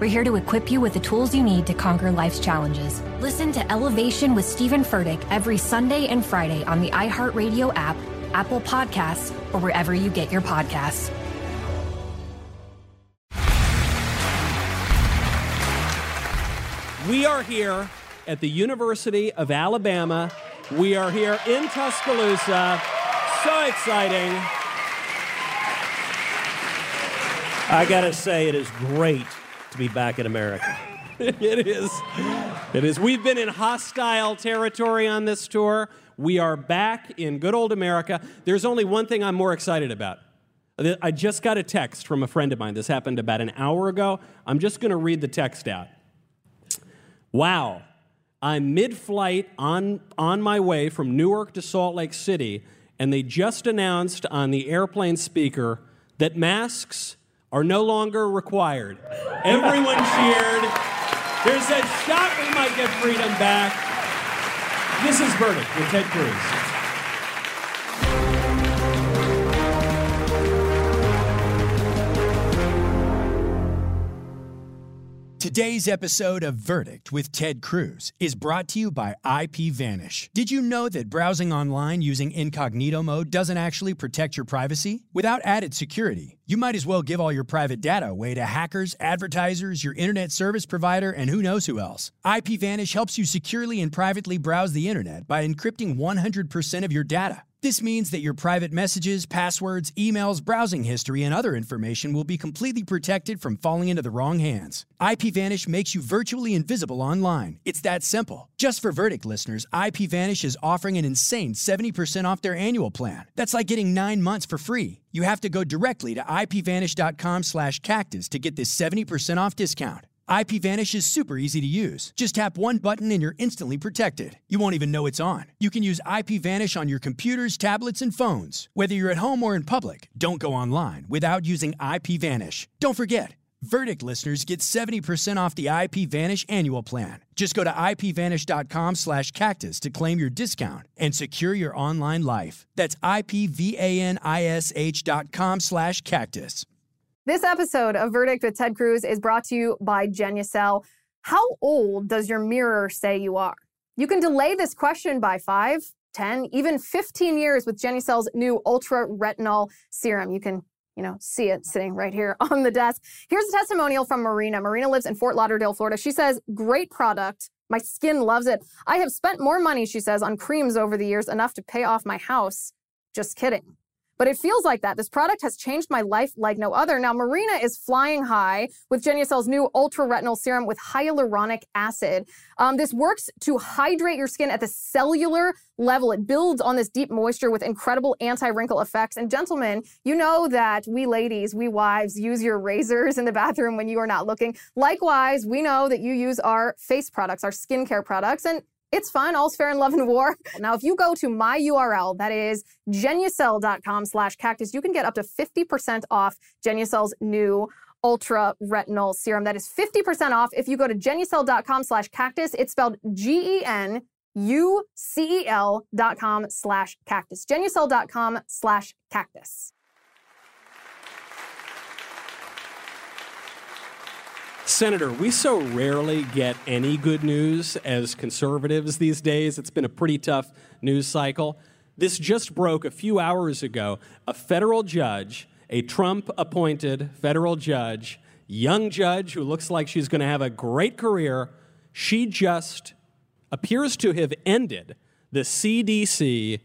We're here to equip you with the tools you need to conquer life's challenges. Listen to Elevation with Steven Furtick every Sunday and Friday on the iHeartRadio app Apple Podcasts, or wherever you get your podcasts. We are here at the University of Alabama. We are here in Tuscaloosa. So exciting. I got to say, it is great to be back in America. it is. It is. We've been in hostile territory on this tour. We are back in good old America. There's only one thing I'm more excited about. I just got a text from a friend of mine. This happened about an hour ago. I'm just going to read the text out. Wow. I'm mid flight on, on my way from Newark to Salt Lake City, and they just announced on the airplane speaker that masks are no longer required. Everyone cheered. There's a shot we might get freedom back. This is Verdict with Ted Cruz. Today's episode of Verdict with Ted Cruz is brought to you by IPVanish. Did you know that browsing online using incognito mode doesn't actually protect your privacy? Without added security, you might as well give all your private data away to hackers, advertisers, your internet service provider, and who knows who else. IPVanish helps you securely and privately browse the internet by encrypting 100% of your data. This means that your private messages, passwords, emails, browsing history, and other information will be completely protected from falling into the wrong hands. IPVanish makes you virtually invisible online. It's that simple. Just for Verdict listeners, IPVanish is offering an insane 70% off their annual plan. That's like getting nine months for free. You have to go directly to ipvanish.com slash cactus to get this 70% off discount. IPVanish is super easy to use. Just tap one button and you're instantly protected. You won't even know it's on. You can use IPVanish on your computers, tablets, and phones. Whether you're at home or in public, don't go online without using IPVanish. Don't forget, Verdict listeners get 70% off the IPVanish annual plan. Just go to ipvanish.com slash cactus to claim your discount and secure your online life. That's ipvanish This episode of Verdict with Ted Cruz is brought to you by Genucel. How old does your mirror say you are? You can delay this question by 5, 10, even 15 years with Genucel's new Ultra Retinol Serum. You can you know, see it sitting right here on the desk. Here's a testimonial from Marina. Marina lives in Fort Lauderdale, Florida. She says, Great product. My skin loves it. I have spent more money, she says, on creams over the years, enough to pay off my house. Just kidding. But it feels like that. This product has changed my life like no other. Now, Marina is flying high with Genucel's new ultra retinol serum with hyaluronic acid. Um, this works to hydrate your skin at the cellular level. It builds on this deep moisture with incredible anti wrinkle effects. And, gentlemen, you know that we ladies, we wives, use your razors in the bathroom when you are not looking. Likewise, we know that you use our face products, our skincare products. And it's fun. All's fair in love and war. Now, if you go to my URL, that is genucel.com slash cactus, you can get up to 50% off Genucel's new ultra retinol serum. That is 50% off if you go to genucel.com slash cactus. It's spelled G-E-N U-C-E-L dot com slash cactus. Genucel.com slash cactus. Senator, we so rarely get any good news as conservatives these days. It's been a pretty tough news cycle. This just broke a few hours ago. A federal judge, a Trump appointed federal judge, young judge who looks like she's going to have a great career, she just appears to have ended the CDC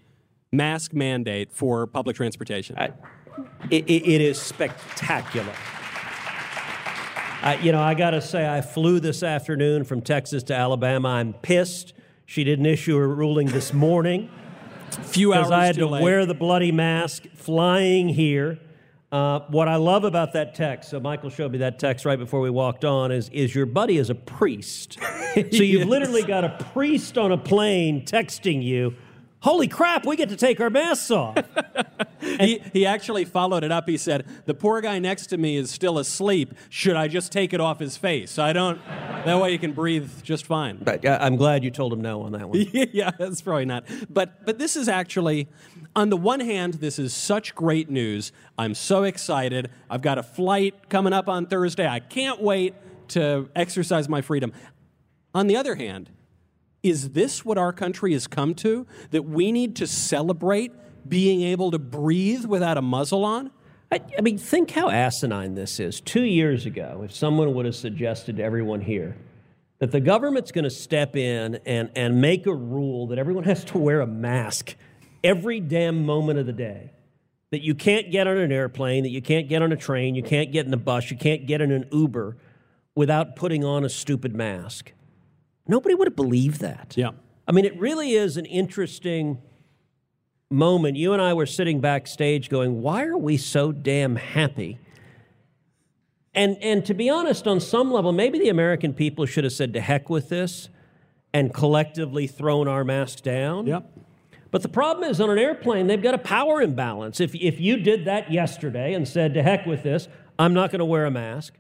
mask mandate for public transportation. I, it, it is spectacular. I, you know, I got to say, I flew this afternoon from Texas to Alabama. I'm pissed she didn't issue a ruling this morning. Few hours Because I had to late. wear the bloody mask flying here. Uh, what I love about that text, so Michael showed me that text right before we walked on, is is your buddy is a priest. so you've literally got a priest on a plane texting you holy crap, we get to take our masks off. he, he actually followed it up. He said, the poor guy next to me is still asleep. Should I just take it off his face? I don't, that way he can breathe just fine. But uh, I'm glad you told him no on that one. yeah, that's probably not. But, but this is actually, on the one hand, this is such great news. I'm so excited. I've got a flight coming up on Thursday. I can't wait to exercise my freedom. On the other hand, is this what our country has come to? That we need to celebrate being able to breathe without a muzzle on? I, I, mean, think how asinine this is. Two years ago, if someone would have suggested to everyone here that the government's going to step in and, and make a rule that everyone has to wear a mask every damn moment of the day, that you can't get on an airplane, that you can't get on a train, you can't get in a bus, you can't get in an Uber without putting on a stupid mask. Nobody would have believed that. Yeah. I mean, it really is an interesting moment. You and I were sitting backstage going, why are we so damn happy? And, and to be honest, on some level, maybe the American people should have said to heck with this and collectively thrown our masks down. Yep. But the problem is on an airplane, they've got a power imbalance. If, if you did that yesterday and said, to heck with this, I'm not going to wear a mask,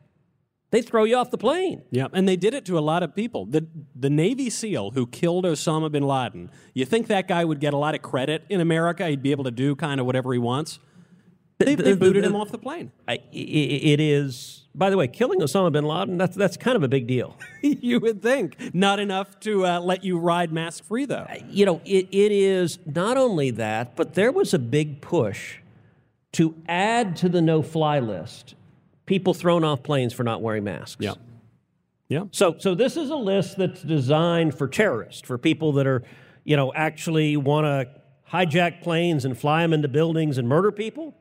they throw you off the plane. Yeah, and they did it to a lot of people. The the Navy SEAL who killed Osama bin Laden. You think that guy would get a lot of credit in America? He'd be able to do kind of whatever he wants. They, they booted him off the plane. I, it is. By the way, killing Osama bin Laden, that's, that's kind of a big deal. you would think. Not enough to uh, let you ride mask free, though. You know, it, it is not only that, but there was a big push to add to the no fly list people thrown off planes for not wearing masks. Yeah. Yeah. So so this is a list that's designed for terrorists, for people that are, you know, actually want to hijack planes and fly them into buildings and murder people.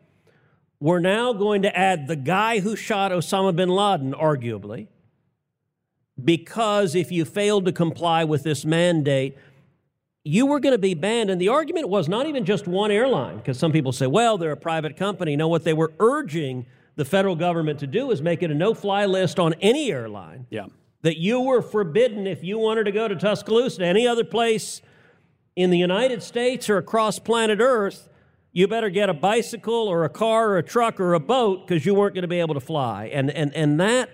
We're now going to add the guy who shot Osama bin Laden, arguably, because if you failed to comply with this mandate, you were going to be banned. And the argument was not even just one airline, because some people say, well, they're a private company. No, what they were urging the federal government to do is make it a no fly list on any airline. Yeah. That you were forbidden if you wanted to go to Tuscaloosa, any other place in the United States or across planet Earth, you better get a bicycle or a car or a truck or a boat because you weren't going to be able to fly. And, and, and that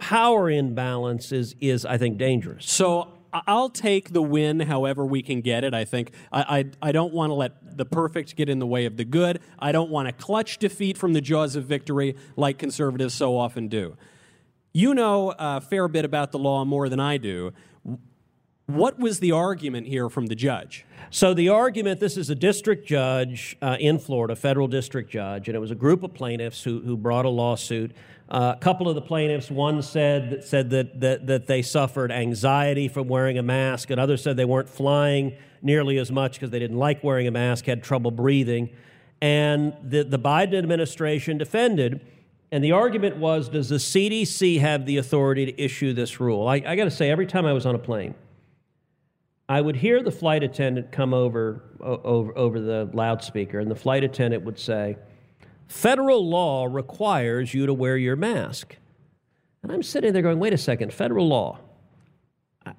power imbalance is, is, I think, dangerous. So I'll take the win however we can get it. I think I, I, I don't want to let the perfect get in the way of the good. I don't want to clutch defeat from the jaws of victory like conservatives so often do. You know a fair bit about the law more than I do. What was the argument here from the judge? So, the argument this is a district judge uh, in Florida, federal district judge, and it was a group of plaintiffs who, who brought a lawsuit uh, a couple of the plaintiffs, one said, said that, that, that they suffered anxiety from wearing a mask, and others said they weren't flying nearly as much because they didn't like wearing a mask, had trouble breathing. And the, the Biden administration defended. And the argument was does the CDC have the authority to issue this rule? I, I got to say, every time I was on a plane, I would hear the flight attendant come over, over, over the loudspeaker, and the flight attendant would say, Federal law requires you to wear your mask. And I'm sitting there going, wait a second, federal law.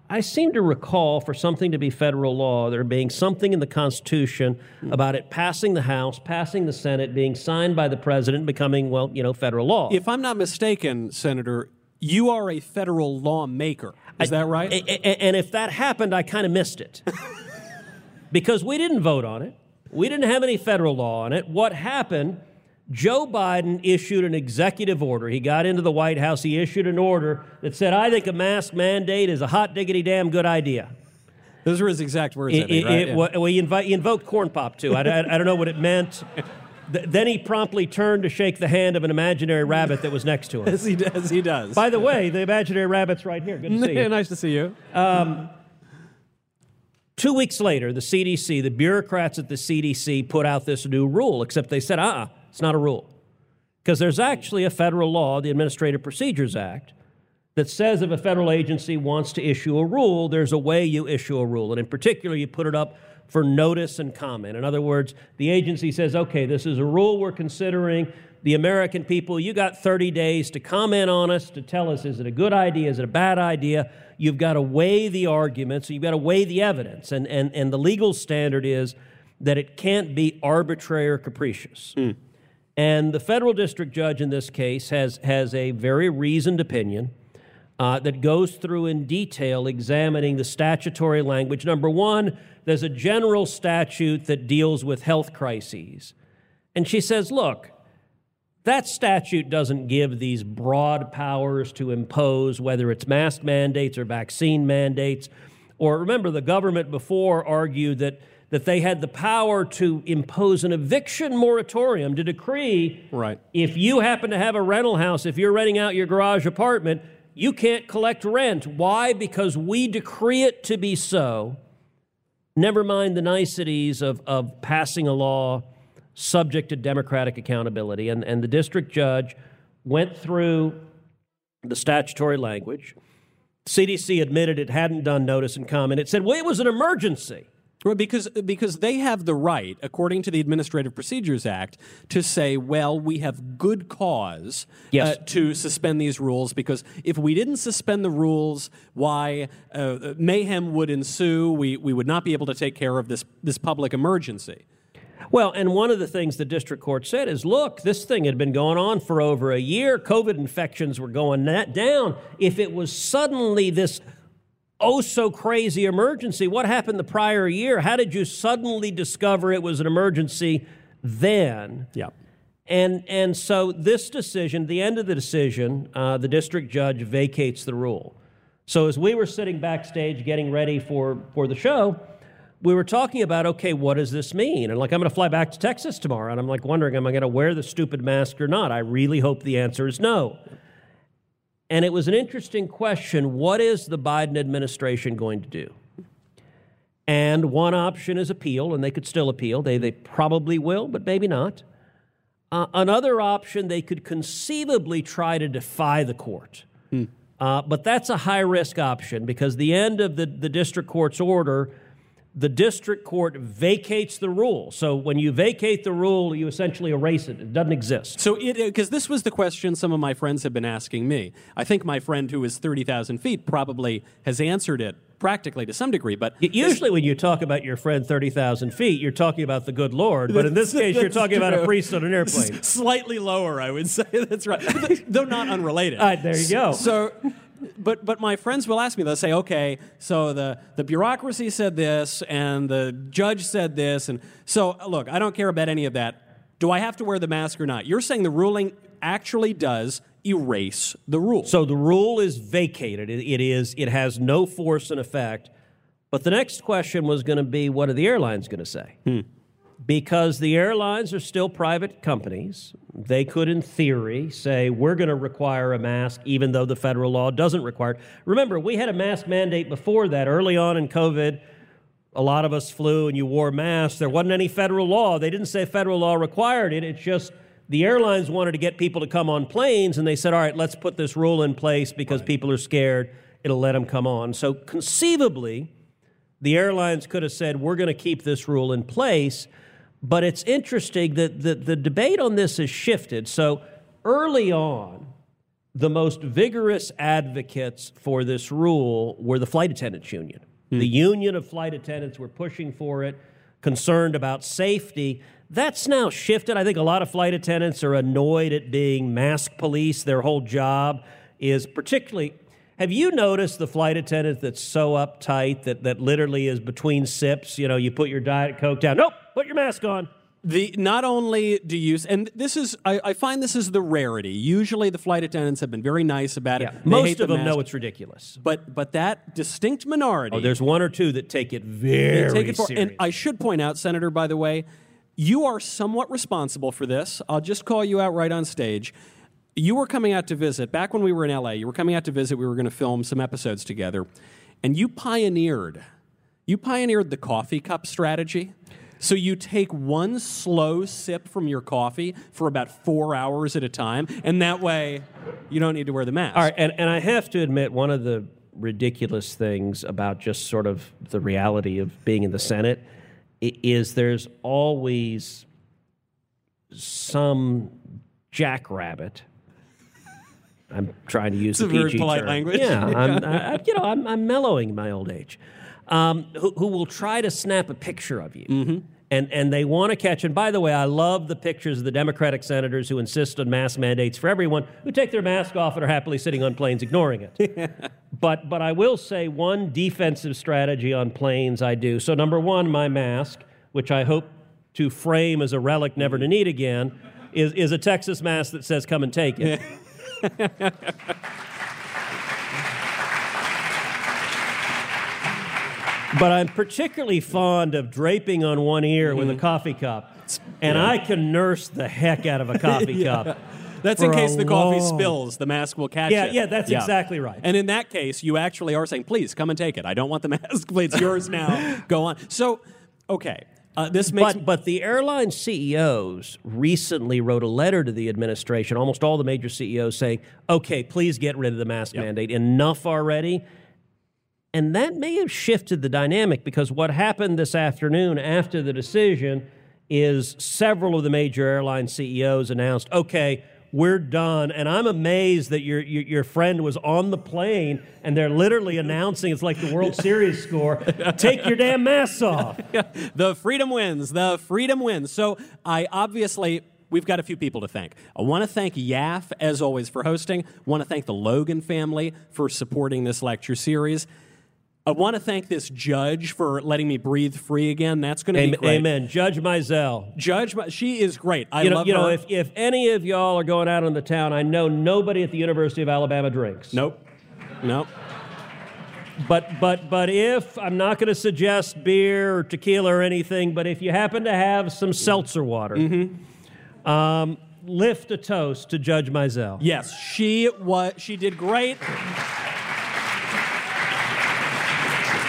I seem to recall for something to be federal law, there being something in the Constitution about it passing the House, passing the Senate, being signed by the president, becoming, well, you know, federal law. If I'm not mistaken, Senator, you are a federal lawmaker. Is I, that right? And if that happened, I kind of missed it. because we didn't vote on it, we didn't have any federal law on it. What happened Joe Biden issued an executive order. He got into the White House. He issued an order that said, I think a mask mandate is a hot diggity damn good idea. Those were his exact words. It, it, right? it, yeah. well, he, invite, he, invoked corn pop, too. I, I, I don't know what it meant. then he promptly turned to shake the hand of an imaginary rabbit that was next to him. as, he does, he does. By the way, the imaginary rabbit's right here. Good to see you. nice to see you. Um, two weeks later, the CDC, the bureaucrats at the CDC, put out this new rule, except they said, uh uh-uh, it's not a rule. Because there's actually a federal law, the Administrative Procedures Act, that says if a federal agency wants to issue a rule, there's a way you issue a rule. And in particular, you put it up for notice and comment. In other words, the agency says, okay, this is a rule we're considering. The American people, you got 30 days to comment on us, to tell us, is it a good idea, is it a bad idea? You've got to weigh the arguments, you've got to weigh the evidence. And, and, and the legal standard is that it can't be arbitrary or capricious. Mm. And the federal district judge in this case has, has a very reasoned opinion uh, that goes through in detail examining the statutory language. Number one, there's a general statute that deals with health crises. And she says, look, that statute doesn't give these broad powers to impose whether it's mask mandates or vaccine mandates. Or remember, the government before argued that that they had the power to impose an eviction moratorium to decree right. if you happen to have a rental house, if you're renting out your garage apartment, you can't collect rent. Why? Because we decree it to be so. Never mind the niceties of, of passing a law subject to democratic accountability. And, and the district judge went through the statutory language. CDC admitted it hadn't done notice and comment. It said, well, it was an emergency. Well, because because they have the right, according to the Administrative Procedures Act, to say, well, we have good cause yes. uh, to suspend these rules because if we didn't suspend the rules, why uh, mayhem would ensue. We we would not be able to take care of this this public emergency. Well, and one of the things the district court said is look, this thing had been going on for over a year. COVID infections were going down. If it was suddenly this oh so crazy emergency. What happened the prior year? How did you suddenly discover it was an emergency then? Yeah. And, and so this decision, the end of the decision, uh, the district judge vacates the rule. So as we were sitting backstage getting ready for, for the show, we were talking about, okay, what does this mean? And like, I'm going to fly back to Texas tomorrow, and I'm like wondering, am I going to wear the stupid mask or not? I really hope the answer is no. And it was an interesting question what is the Biden administration going to do? And one option is appeal, and they could still appeal. They, they probably will, but maybe not. Uh, another option, they could conceivably try to defy the court. Hmm. Uh, but that's a high risk option because the end of the, the district court's order the district court vacates the rule. So when you vacate the rule, you essentially erase it. It doesn't exist. So it uh, because this was the question some of my friends have been asking me. I think my friend who is thirty thousand feet probably has answered it practically to some degree. But usually, when you talk about your friend thirty thousand feet, you're talking about the good Lord. But in this case, you're talking true. about a priest on an airplane. Slightly lower, I would say. That's right, though not unrelated. All right, there you go. So but but my friends will ask me. They'll say, "Okay, so the the bureaucracy said this, and the judge said this, and so look, I don't care about any of that. Do I have to wear the mask or not? You're saying the ruling actually does erase the rule. So the rule is vacated. it, it is. It has no force and effect. But the next question was going to be, what are the airlines going to say? Hmm because the airlines are still private companies. They could, in theory, say, we're going to require a mask, even though the federal law doesn't require it. Remember, we had a mask mandate before that, early on in COVID. a lot of us flew and you wore masks. There wasn't any federal law. They didn't say federal law required it. It's just the airlines wanted to get people to come on planes, and they said, all right, let's put this rule in place because right. people are scared. It'll let them come on. So conceivably, the airlines could have said, we're going to keep this rule in place. But it's interesting that the, the debate on this has shifted. So early on, the most vigorous advocates for this rule were the flight attendants union. Hmm. The union of flight attendants were pushing for it, concerned about safety. That's now shifted. I think a lot of flight attendants are annoyed at being mask police. Their whole job is particularly have you noticed the flight attendant that's so uptight that, that literally is between sips? You know, you put your Diet Coke down. Nope, put your mask on. The not only do you and this is I, I, find this is the rarity. Usually the flight attendants have been very nice about it. They most of the them mask. know it's ridiculous. But but that distinct minority. Oh, there's one or two that take it very take it for, serious. And I should point out, Senator, by the way, you are somewhat responsible for this. I'll just call you out right on stage you were coming out to visit back when we were in LA. You were coming out to visit. We were going to film some episodes together, and you pioneered. You pioneered the coffee cup strategy. So you take one slow sip from your coffee for about four hours at a time, and that way you don't need to wear the mask. All right, and, and I have to admit, one of the ridiculous things about just sort of the reality of being in the Senate is there's always some jackrabbit I'm trying to use it's the a PG polite term. language. Yeah, I'm, I, you know, I'm, I'm mellowing my old age. Um, who, who, will try to snap a picture of you. Mm-hmm. And, and they want to catch. And by the way, I love the pictures of the Democratic senators who insist on mask mandates for everyone, who take their mask off and are happily sitting on planes ignoring it. but, but I will say one defensive strategy on planes I do. So, number one, my mask, which I hope to frame as a relic never to need again, is, is a Texas mask that says, come and take it. but I'm particularly fond of draping on one ear mm-hmm. with a mm-hmm. coffee cup. And yeah. I can nurse the heck out of a coffee yeah. cup. That's in case the coffee spills, the mask will catch yeah, it. Yeah, that's yeah. exactly right. And in that case, you actually are saying, please come and take it. I don't want the mask. It's yours now. Go on. So, okay. Uh, this makes but, but the airline CEOs recently wrote a letter to the administration, almost all the major CEOs saying, okay, please get rid of the mask yep. mandate. Enough already. And that may have shifted the dynamic because what happened this afternoon after the decision is several of the major airline CEOs announced, okay, we're done. And I'm amazed that your, your, your, friend was on the plane and they're literally announcing it's like the World Series score take your damn masks off. the freedom wins. The freedom wins. So I obviously. We've got a few people to thank. I want to thank YAF, as always, for hosting. I want to thank the Logan family for supporting this lecture series. I want to thank this judge for letting me breathe free again. That's going to be great. Amen. Judge Mizelle. Judge, she is great. I you know, love you her. know, if, if any of y'all are going out in the town, I know nobody at the University of Alabama drinks. Nope. Nope. But but but if I'm not going to suggest beer or tequila or anything, but if you happen to have some seltzer water, mm-hmm. um, lift a toast to Judge Mizelle. Yes, she was. She did great.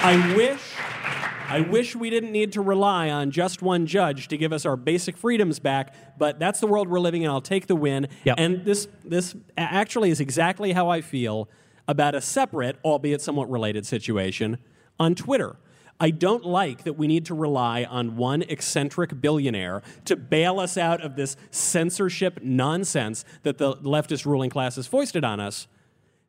I wish I wish we didn't need to rely on just one judge to give us our basic freedoms back, but that's the world we're living in. I'll take the win. Yep. And this this actually is exactly how I feel about a separate, albeit somewhat related situation on Twitter. I don't like that we need to rely on one eccentric billionaire to bail us out of this censorship nonsense that the leftist ruling class has foisted on us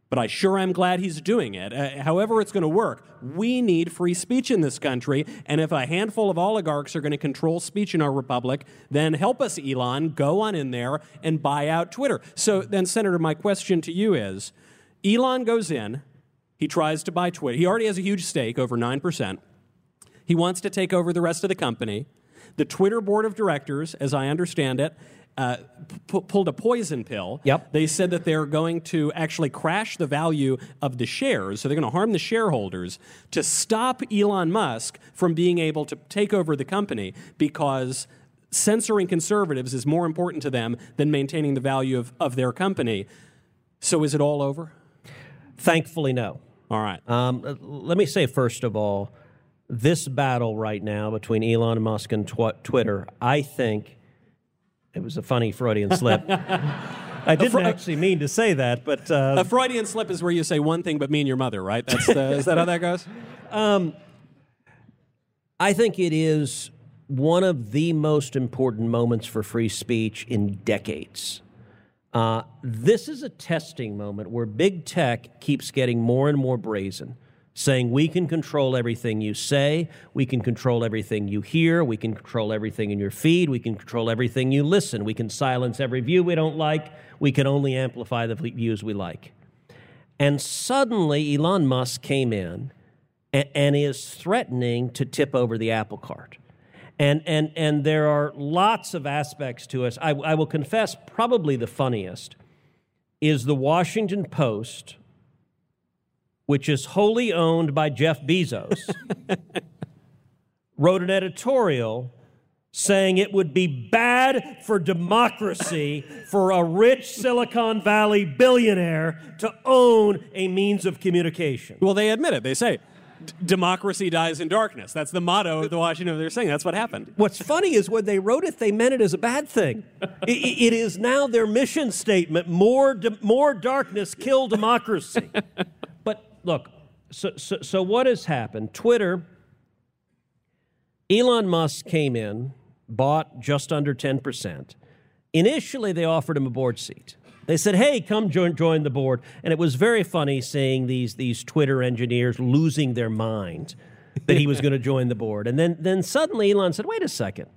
but I sure am glad he's doing it. Uh, however, it's going to work. We need free speech in this country, and if a handful of oligarchs are going to control speech in our republic, then help us, Elon. Go on in there and buy out Twitter. So, then, Senator, my question to you is Elon goes in, he tries to buy Twitter. He already has a huge stake, over 9%. He wants to take over the rest of the company. The Twitter board of directors, as I understand it, uh, p- pulled a poison pill. Yep. They said that they're going to actually crash the value of the shares, so they're going to harm the shareholders to stop Elon Musk from being able to take over the company because censoring conservatives is more important to them than maintaining the value of, of their company. So is it all over? Thankfully, no. All right. Um, let me say, first of all, this battle right now between Elon Musk and tw- Twitter, I think it was a funny Freudian slip. I didn't actually mean to say that, but uh, A Freudian slip is where you say one thing but mean your mother, right? That's the, is that how that goes? I think it is one of the most important moments for free speech in decades. Uh, this is a testing moment where big tech keeps getting more and more brazen, saying we can control everything you say, we can control everything you hear, we can control everything in your feed, we can control everything you listen, we can silence every view we don't like, we can only amplify the views we like. And suddenly, Elon Musk came in and, and is threatening to tip over the apple cart. And, and, and there are lots of aspects to us. I, I will confess, probably the funniest is the Washington Post, which is wholly owned by Jeff Bezos, wrote an editorial saying it would be bad for democracy for a rich Silicon Valley billionaire to own a means of communication. Well, they admit it. They say, democracy dies in darkness. That's the motto of the Washington. They're saying that's what happened. What's funny is when they wrote it, they meant it as a bad thing. I- I- it is now their mission statement: more, de- more darkness, kill democracy. look, so, so, so what has happened? Twitter. Elon Musk came in, bought just under ten percent. Initially, they offered him a board seat. They said, "Hey, come join join the board." And it was very funny seeing these these Twitter engineers losing their mind that he was going to join the board. And then then suddenly Elon said, "Wait a second.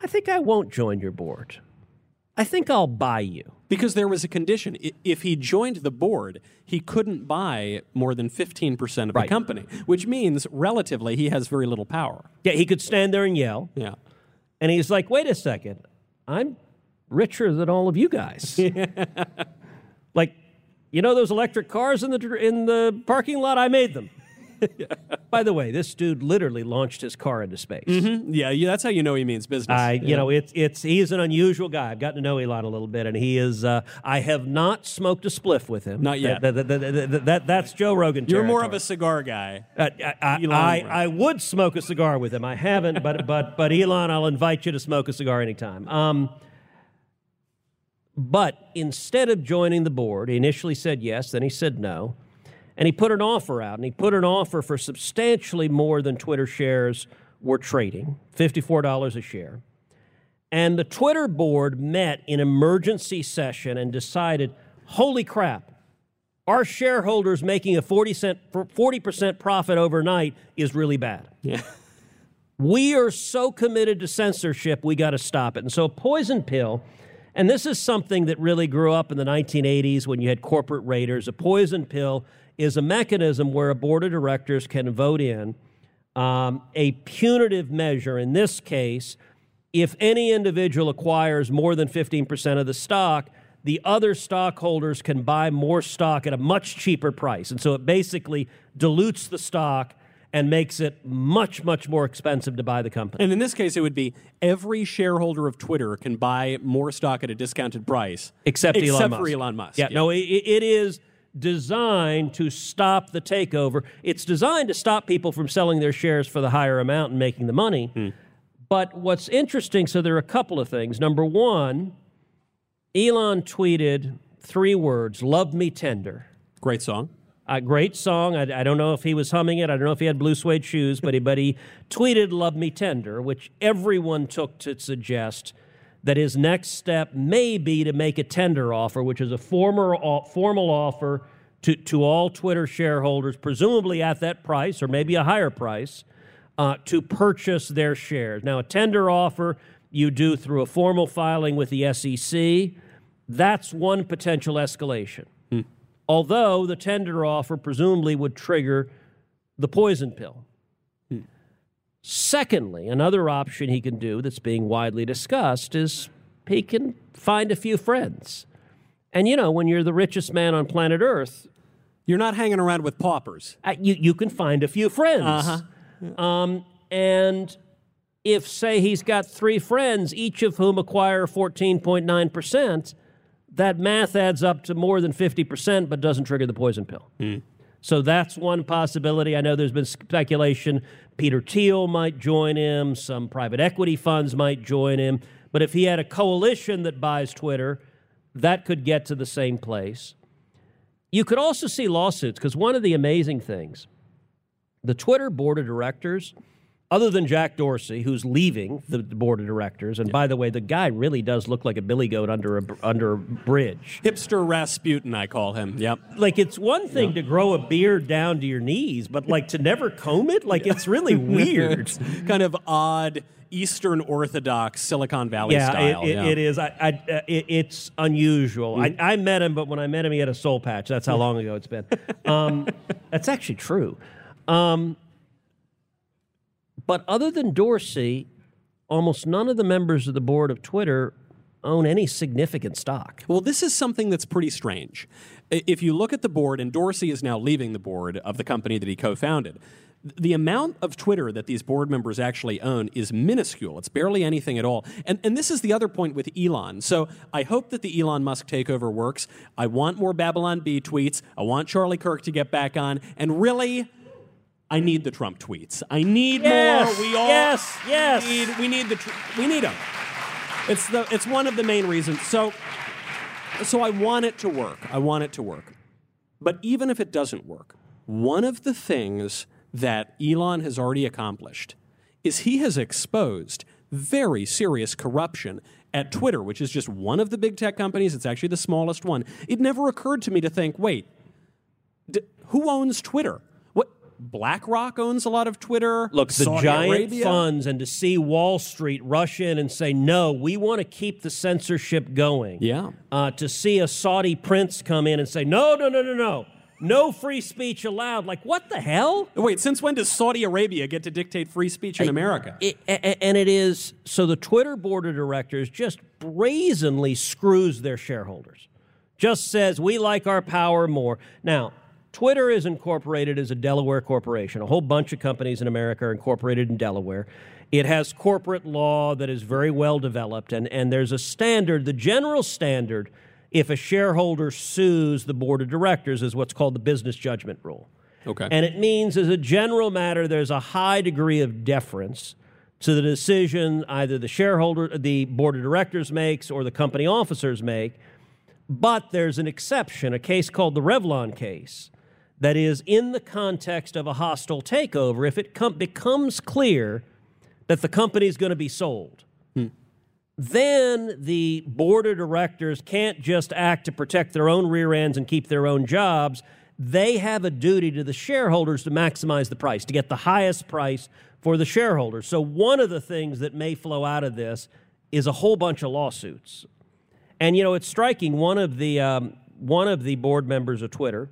I think I won't join your board. I think I'll buy you." Because there was a condition. If he joined the board, he couldn't buy more than 15% of Right. the company, which means relatively he has very little power. Yeah, he could stand there and yell. Yeah. And he's like, "Wait a second. I'm richer than all of you guys." like, you know those electric cars in the in the parking lot? I made them. By the way, this dude literally launched his car into space. Yeah, yeah, that's how you know he means business. I, you Yeah. know, it's it's he's an unusual guy. I've gotten to know Elon a little bit, and he is. Uh, I have not smoked a spliff with him. Not yet. That, that, that, that- that- that- that's Joe Rogan. You're more of a cigar guy. Uh, I, I, I. I would smoke a cigar with him. I haven't, but but but Elon, I'll invite you to smoke a cigar anytime. Um, but instead of joining the board, he initially said yes, then he said no, and he put an offer out, and he put an offer for substantially more than Twitter shares were trading, fifty-four dollars a share. And the Twitter board met in emergency session and decided, holy crap, our shareholders making a 40 cent, 40% profit overnight is really bad. Yeah. We are so committed to censorship, we got to stop it. And so, a poison pill, and this is something that really grew up in the 1980s when you had corporate raiders. A poison pill is a mechanism where a board of directors can vote in um, a punitive measure. In this case, if any individual acquires more than 15% of the stock, the other stockholders can buy more stock at a much cheaper price. And so it basically dilutes the stock and makes it much, much more expensive to buy the company. And in this case, it would be every shareholder of Twitter can buy more stock at a discounted price, except, except Elon for Elon Musk. Yeah, no, it, it is designed to stop the takeover. It's designed to stop people from selling their shares for the higher amount and making the money. Hmm. But what's interesting, so there are a couple of things. Number one, Elon tweeted three words: "Love me tender." Great song. A great song. I, I don't know if he was humming it. I don't know if he had blue suede shoes, but he, but he tweeted "Love Me Tender," which everyone took to suggest that his next step may be to make a tender offer, which is a formal formal offer to to all Twitter shareholders, presumably at that price or maybe a higher price, uh, to purchase their shares. Now, a tender offer you do through a formal filing with the SEC. That's one potential escalation although the tender offer presumably would trigger the poison pill. Secondly, another option he can do that's being widely discussed is he can find a few friends. And you know, when you're the richest man on planet Earth, You're not hanging around with paupers. uh, you, you can find a few friends. Uh-huh. Um, and if, say, he's got three friends, each of whom acquire 14.9%, that math adds up to more than 50%, but doesn't trigger the poison pill. So that's one possibility. I know there's been speculation Peter Thiel might join him, some private equity funds might join him. But if he had a coalition that buys Twitter, that could get to the same place. You could also see lawsuits because one of the amazing things, the Twitter board of directors other than Jack Dorsey, who's leaving the board of directors, and by the way, the guy really does look like a billy goat under a under a bridge. Hipster Rasputin, I call him. Yep. Like it's one thing to grow a beard down to your knees, but like to never comb it, like it's really weird. It's kind of odd. Eastern Orthodox Silicon Valley yeah, style. It, it, yeah, it is. I, I, uh, it, it's unusual. Mm. I, I met him, but when I met him, he had a soul patch. That's how long ago it's been. Um, that's actually true. Um, but other than Dorsey, almost none of the members of the board of Twitter own any significant stock. Well, this is something that's pretty strange. If you look at the board, and Dorsey is now leaving the board of the company that he co founded, the amount of Twitter that these board members actually own is minuscule. It's barely anything at all. And, and this is the other point with Elon. So I hope that the Elon Musk takeover works. I want more Babylon Bee tweets. I want Charlie Kirk to get back on. And really, I need the Trump tweets. I need Yes, more. We all yes, yes. need. We need the. Tr- we need them. It's the. It's one of the main reasons. So, so I want it to work. I want it to work. But even if it doesn't work, one of the things that Elon has already accomplished is he has exposed very serious corruption at Twitter, which is just one of the big tech companies. It's actually the smallest one. It never occurred to me to think, wait, d- who owns Twitter? BlackRock owns a lot of Twitter. Look, the Saudi giant Arabia? funds, and to see Wall Street rush in and say, no, we want to keep the censorship going. Yeah. Uh, to see a Saudi prince come in and say, no, no, no, no, no. No free speech allowed. Like, what the hell? Wait, since when does Saudi Arabia get to dictate free speech in America? It, and it is so the Twitter board of directors just brazenly screws their shareholders. Just says we like our power more. Now, Twitter is incorporated as a Delaware corporation. A whole bunch of companies in America are incorporated in Delaware. It has corporate law that is very well developed, and, and there's a standard, the general standard, if a shareholder sues the board of directors, is what's called the business judgment rule. Okay. And it means, as a general matter, there's a high degree of deference to the decision either the shareholder, the board of directors makes or the company officers make. But there's an exception, a case called the Revlon case, that is in the context of a hostile takeover. If it com- becomes clear that the company is going to be sold, then the board of directors can't just act to protect their own rear ends and keep their own jobs. They have a duty to the shareholders to maximize the price, to get the highest price for the shareholders. So, one of the things that may flow out of this is a whole bunch of lawsuits. And you know, it's striking. One of the um, one of the board members of Twitter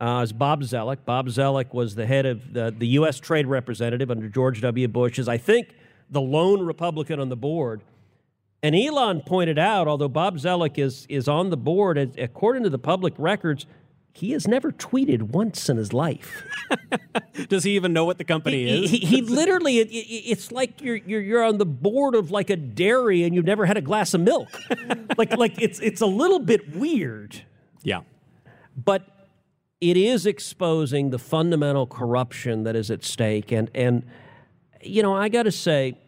uh, is Bob Zoellick. Bob Zoellick was the head of the, the U.S. Trade Representative under George W. Bush. Is I think the lone Republican on the board. And Elon pointed out, although Bob Zoellick is is on the board, according to the public records, he has never tweeted once in his life. Does he even know what the company He, is? he, he literally, it, it, it's like you're, you're you're on the board of like a dairy and you've never had a glass of milk. like like it's it's a little bit weird, yeah. but it is exposing the fundamental corruption that is at stake. And and you know, I got to say,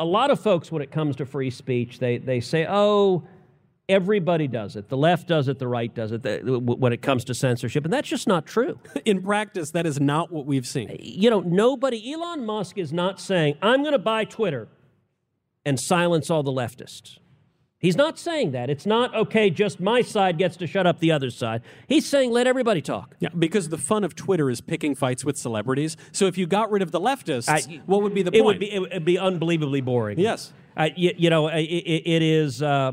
a lot of folks when it comes to free speech, they they say, oh. Everybody does it. The left does it. The right does it. The- when it comes to censorship, and that's just not true. In practice, that is not what we've seen. you know, nobody, Elon Musk is not saying, I'm going to buy Twitter and silence all the leftists. He's not saying that. It's not, okay, just my side gets to shut up the other side. He's saying, let everybody talk. Yeah, because the fun of Twitter is picking fights with celebrities. So if you got rid of the leftists, I- what would be the it point? Would be, it would be unbelievably boring. Yes. Uh, you, you know, it, it, it is. Uh,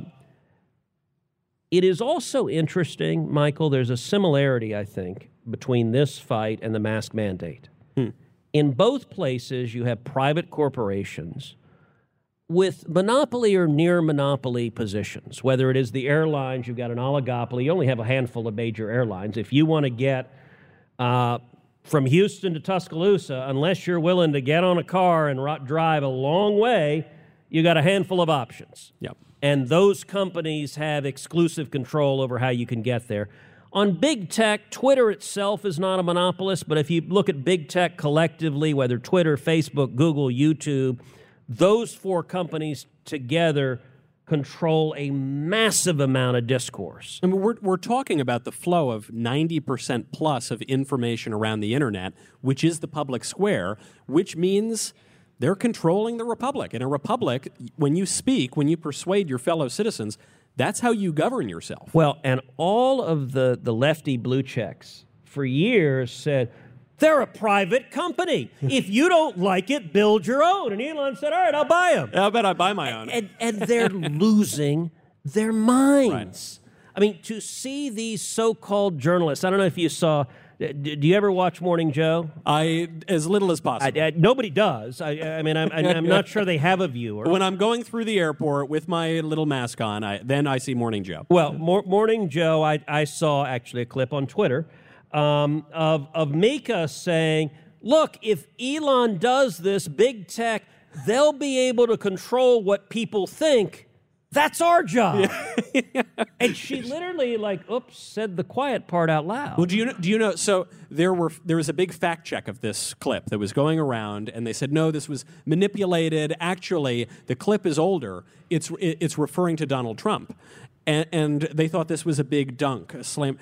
it is also interesting, Michael. There's a similarity, I think, between this fight and the mask mandate. In both places, you have private corporations with monopoly or near monopoly positions. Whether it is the airlines, you've got an oligopoly. You only have a handful of major airlines. If you want to get uh, from Houston to Tuscaloosa, unless you're willing to get on a car and ro- drive a long way, you got a handful of options. Yep. And those companies have exclusive control over how you can get there. on big tech, Twitter itself is not a monopolist, but if you look at big tech collectively, whether Twitter, Facebook, Google, YouTube, those four companies together control a massive amount of discourse. I mean, we're, we're talking about the flow of 90% plus of information around the internet, which is the public square, which means they're controlling the republic. In a republic, when you speak, when you persuade your fellow citizens, that's how you govern yourself. Well, and all of the, the lefty blue checks for years said, they're a private company. if you don't like it, build your own. And Elon said, All right, I'll buy them. I'll bet I buy my own. And, and they're losing their minds. Right. I mean, to see these so called journalists, I don't know if you saw. Do you ever watch Morning Joe? I as little as possible. I, I, nobody does. I, I mean, I'm, I'm, not sure they have a viewer. When I'm going through the airport with my little mask on, I, then I see Morning Joe. Well, Morning Joe, I, I saw actually a clip on Twitter um, of, of Mika saying, look, if Elon does this, big tech, they'll be able to control what people think. That's our job. Yeah. and she literally, like, oops, said the quiet part out loud. Well, do you know, do you know? So there were there was a big fact check of this clip that was going around, and they said no, this was manipulated. Actually, the clip is older. It's it's referring to Donald Trump, and, and they thought this was a big dunk, a slam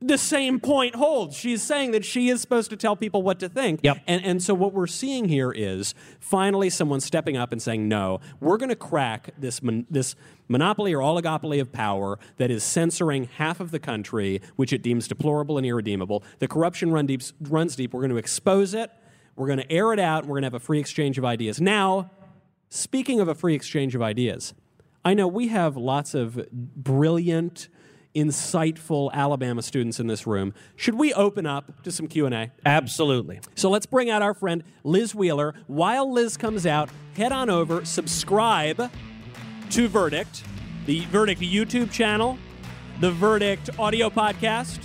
the same point holds. She's saying that she is supposed to tell people what to think. Yep. And, and so what we're seeing here is finally someone stepping up and saying, no, we're going to crack this, mon- this monopoly or oligopoly of power that is censoring half of the country, which it deems deplorable and irredeemable. The corruption run deep, runs deep. We're going to expose it. We're going to air it out. We're going to have a free exchange of ideas. Now, speaking of a free exchange of ideas, I know we have lots of brilliant insightful Alabama students in this room. Should we open up to some Q&A? Absolutely. So let's bring out our friend Liz Wheeler. While Liz comes out, head on over, subscribe to Verdict, the Verdict YouTube channel, the Verdict audio podcast,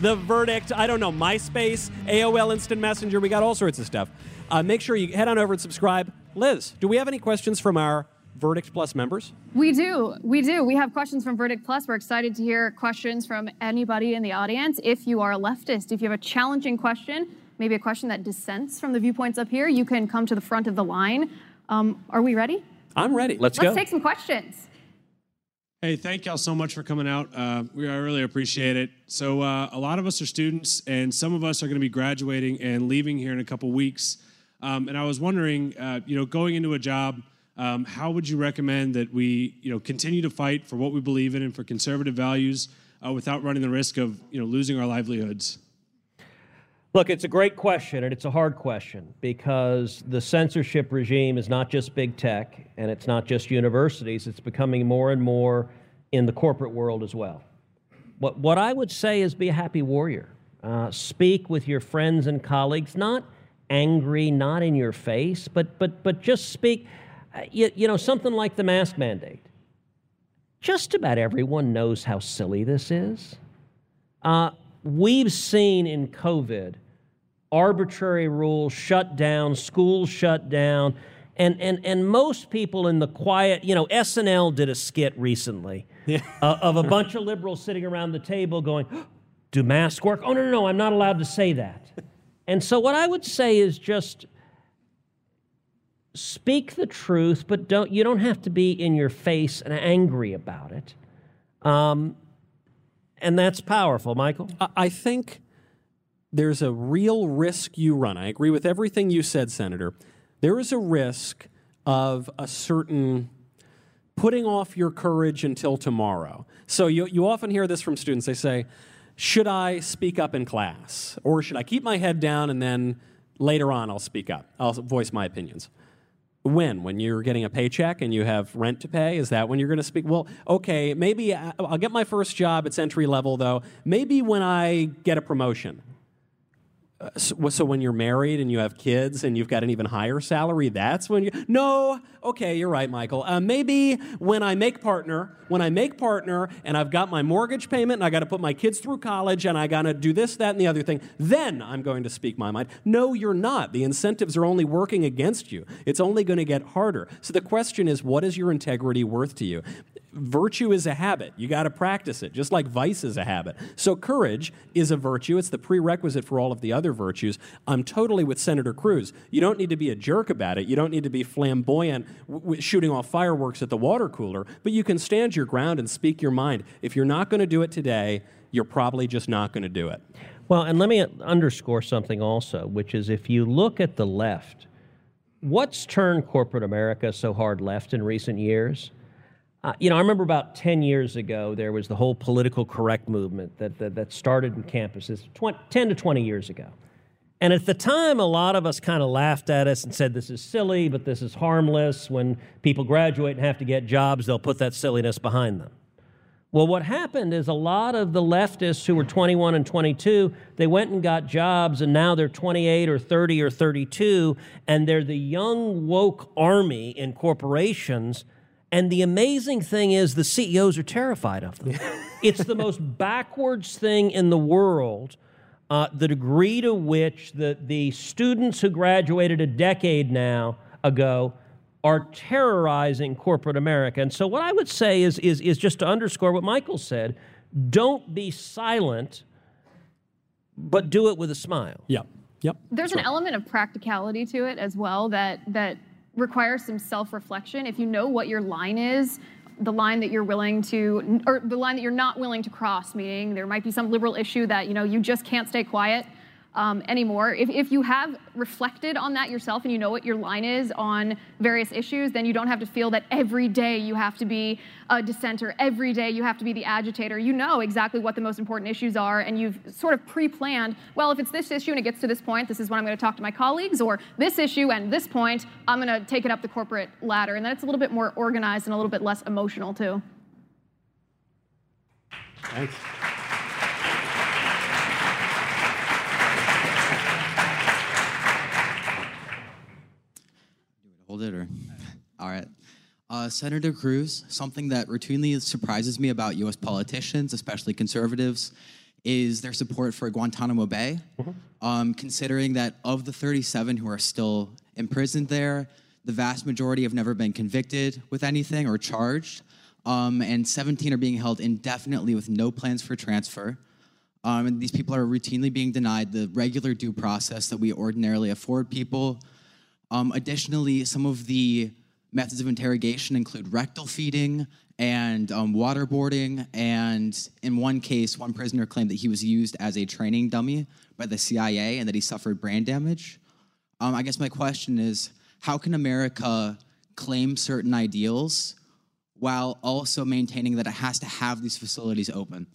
the Verdict, I don't know, MySpace, AOL Instant Messenger. We got all sorts of stuff. Uh, make sure you head on over and subscribe. Liz, do we have any questions from our Verdict Plus members? We do. We do. We have questions from Verdict Plus. We're excited to hear questions from anybody in the audience. If you are a leftist, if you have a challenging question, maybe a question that dissents from the viewpoints up here, you can come to the front of the line. Um, are we ready? I'm ready. Let's, go. Let's take some questions. Hey, thank y'all so much for coming out. Uh, we I really appreciate it. So, uh, a lot of us are students, and some of us are going to be graduating and leaving here in a couple weeks. Um, and I was wondering, uh, you know, going into a job um, how would you recommend that we, you know, continue to fight for what we believe in and for conservative values uh, without running the risk of, you know, losing our livelihoods? Look, it's a great question, and it's a hard question because the censorship regime is not just big tech and it's not just universities, it's becoming more and more in the corporate world as well. What, what I would say is be a happy warrior. Uh, speak with your friends and colleagues, not angry, not in your face, but, but, but just speak. Uh, you, you know, something like the mask mandate. Just about everyone knows how silly this is. Uh, we've seen in COVID arbitrary rules shut down, schools shut down, and, and, and most people in the quiet, you know, SNL did a skit recently yeah. uh, of a bunch of liberals sitting around the table going, Do masks work? Oh, no, no, no, I'm not allowed to say that. And so, what I would say is just speak the truth, but don't you don't have to be in your face and angry about it. Um, and that's powerful, Michael. I think there's a real risk you run. I agree with everything you said, Senator. There is a risk of a certain putting off your courage until tomorrow. So you, you often hear this from students. They say, Should I speak up in class? Or should I keep my head down and then later on I'll speak up? I'll voice my opinions. When? When you're getting a paycheck and you have rent to pay? Is that when you're going to speak? Well, okay, maybe uh, I'll get my first job. It's entry level, though. Maybe when I get a promotion. So, so, when you're married and you have kids and you've got an even higher salary, that's when you. No, okay, you're right, Michael. Uh, maybe when I make partner, when I make partner and I've got my mortgage payment and I got to put my kids through college and I got to do this, that, and the other thing, then I'm going to speak my mind. No, you're not. The incentives are only working against you. It's only going to get harder. So the question is, what is your integrity worth to you? Virtue is a habit. You got to practice it, just like vice is a habit. So courage is a virtue. It's the prerequisite for all of the other virtues. I'm totally with Senator Cruz. You don't need to be a jerk about it. You don't need to be flamboyant, w- shooting off fireworks at the water cooler. But you can stand your ground and speak your mind. If you're not going to do it today, you're probably just not going to do it. Well, and let me underscore something also, which is if you look at the left, what's turned corporate America so hard left in recent years? Uh, you know, I remember about 10 years ago, there was the whole political correct movement that, that, that started in campuses 20, 10 to 20 years ago. And at the time, a lot of us kind of laughed at us and said, this is silly, but this is harmless. When people graduate and have to get jobs, they'll put that silliness behind them. Well, what happened is a lot of the leftists who were 21 and 22, they went and got jobs, and now they're 28 or 30 or 32, and they're the young woke army in corporations and the amazing thing is, the CEOs are terrified of them. it's the most backwards thing in the world. Uh, the degree to which the, the students who graduated a decade now ago are terrorizing corporate America. And so, what I would say is, is, is just to underscore what Michael said don't be silent, but do it with a smile. Yep. Yep. There's an element of practicality to it as well that that requires some self-reflection. If you know what your line is, the line that you're willing to, or the line that you're not willing to cross, meaning there might be some liberal issue that you know you just can't stay quiet um, anymore. If, if you have reflected on that yourself and you know what your line is on various issues, then you don't have to feel that every day you have to be a dissenter, every day you have to be the agitator. You know exactly what the most important issues are, and you've sort of pre planned well, if it's this issue and it gets to this point, this is when I'm going to talk to my colleagues, or this issue and this point, I'm going to take it up the corporate ladder. And then it's a little bit more organized and a little bit less emotional, too. Thanks. Hold it or? All right. Uh, Senator Cruz, something that routinely surprises me about U.S. politicians, especially conservatives, is their support for Guantanamo Bay. Mm-hmm. Um, considering that of the 37 who are still imprisoned there, the vast majority have never been convicted with anything or charged, um, and 17 are being held indefinitely with no plans for transfer. Um, and these people are routinely being denied the regular due process that we ordinarily afford people um, additionally, some of the methods of interrogation include rectal feeding and um, waterboarding. And in one case, one prisoner claimed that he was used as a training dummy by the CIA and that he suffered brain damage. Um, I guess my question is how can America claim certain ideals while also maintaining that it has to have these facilities open?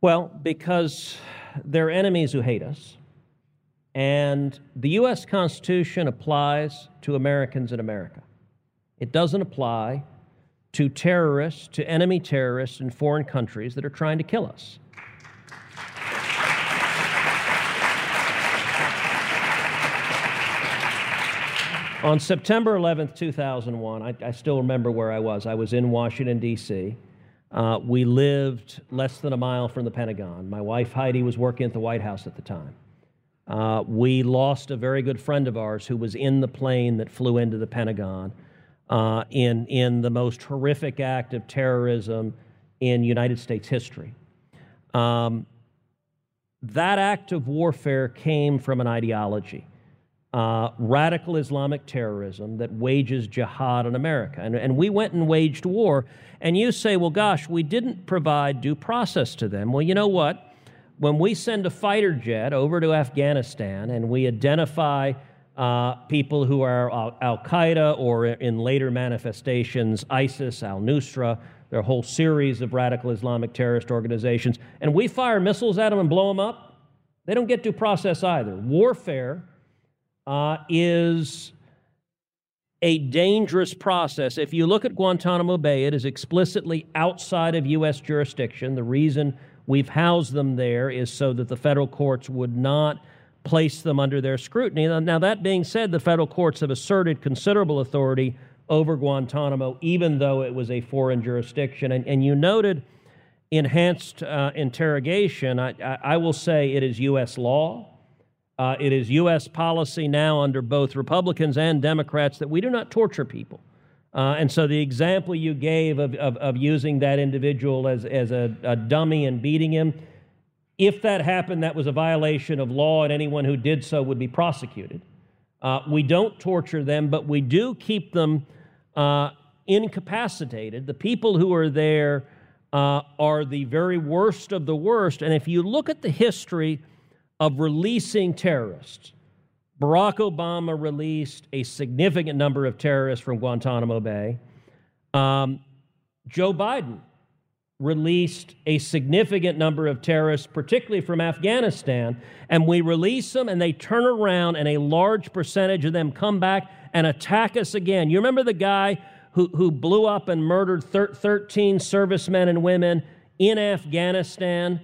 Well, because there are enemies who hate us. And the U.S. Constitution applies to Americans in America. It doesn't apply to terrorists, to enemy terrorists in foreign countries that are trying to kill us. On September 11th, 2001, I, I, still remember where I was. I was in Washington, D.C. Uh, we lived less than a mile from the Pentagon. My wife, Heidi, was working at the White House at the time. Uh, we lost a very good friend of ours who was in the plane that flew into the Pentagon uh, in, in the most horrific act of terrorism in United States history. Um, that act of warfare came from an ideology. Uh, radical Islamic terrorism that wages jihad in America. And, and we went and waged war. And you say, well, gosh, we didn't provide due process to them. Well, you know what? When we send a fighter jet over to Afghanistan and we identify uh, people who are Al Qaeda or in later manifestations, ISIS, Al Nusra, there are whole series of radical Islamic terrorist organizations, and we fire missiles at them and blow them up, they don't get due process either. Warfare uh, is a dangerous process. If you look at Guantanamo Bay, it is explicitly outside of U.S. jurisdiction. The reason we've housed them there is so that the federal courts would not place them under their scrutiny. Now, that being said, the federal courts have asserted considerable authority over Guantanamo, even though it was a foreign jurisdiction. And, and you noted enhanced uh, interrogation. I, I, I, will say it is U.S. law. Uh, it is U.S. policy now under both Republicans and Democrats that we do not torture people Uh, and so the example you gave of, of, of using that individual as, as a, a dummy and beating him, if that happened, that was a violation of law, and anyone who did so would be prosecuted. Uh, we don't torture them, but we do keep them uh, incapacitated. The people who are there uh, are the very worst of the worst. And if you look at the history of releasing terrorists, Barack Obama released a significant number of terrorists from Guantanamo Bay. Um, Joe Biden released a significant number of terrorists, particularly from Afghanistan, and we release them and they turn around and a large percentage of them come back and attack us again. You remember the guy who, who blew up and murdered thir- 13 servicemen and women in Afghanistan?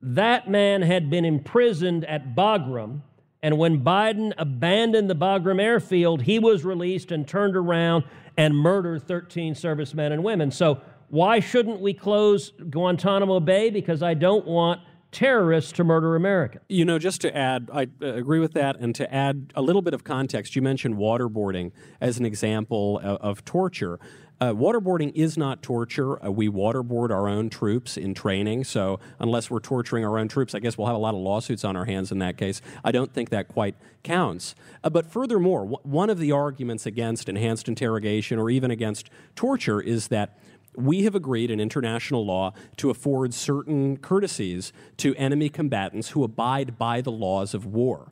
That man had been imprisoned at Bagram. And when Biden abandoned the Bagram airfield, he was released and turned around and murdered 13 servicemen and women. So why shouldn't we close Guantanamo Bay? Because I don't want terrorists to murder Americans. You know, just to add, I uh, agree with that, and to add a little bit of context, you mentioned waterboarding as an example of, of torture. Uh, waterboarding is not torture. Uh, we waterboard our own troops in training. So, unless we're torturing our own troops, I guess we'll have a lot of lawsuits on our hands in that case. I don't think that quite counts. Uh, but furthermore, w- one of the arguments against enhanced interrogation or even against torture is that we have agreed in international law to afford certain courtesies to enemy combatants who abide by the laws of war.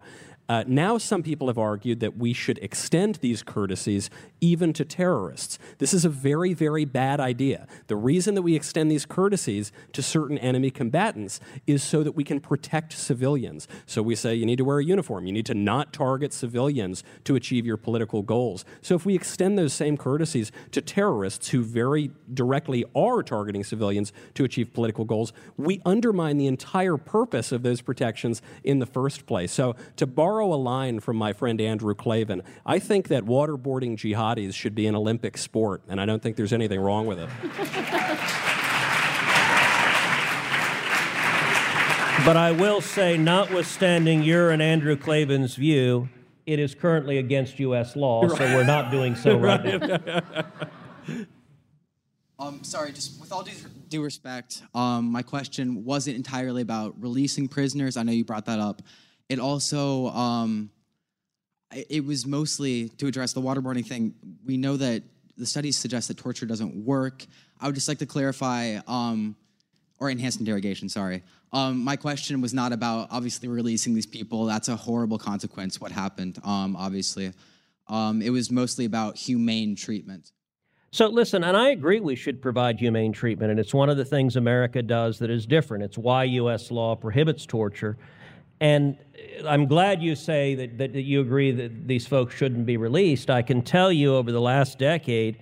Uh, now, some people have argued that we should extend these courtesies even to terrorists. This is a very, very bad idea. The reason that we extend these courtesies to certain enemy combatants is so that we can protect civilians. So we say you need to wear a uniform, you need to not target civilians to achieve your political goals. So if we extend those same courtesies to terrorists who very directly are targeting civilians to achieve political goals, we undermine the entire purpose of those protections in the first place. So to borrow borrow a line from my friend Andrew Klavan. I think that waterboarding jihadis should be an Olympic sport, and I don't think there's anything wrong with it. But I will say, notwithstanding your and Andrew Klavan's view, it is currently against U.S. law, right. so we're not doing so right, right. Um, sorry, just with all due, due respect, um, my question wasn't entirely about releasing prisoners. I know you brought that up. It also, um, it was mostly to address the waterboarding thing. We know that the studies suggest that torture doesn't work. I would just like to clarify, um, or enhanced interrogation, sorry. Um, my question was not about obviously releasing these people. That's a horrible consequence, what happened, um, obviously. Um, it was mostly about humane treatment. So, listen, and I agree we should provide humane treatment, and it's one of the things America does that is different. It's why U.S. law prohibits torture. And I'm glad you say that, that, you agree that these folks shouldn't be released. I can tell you over the last decade,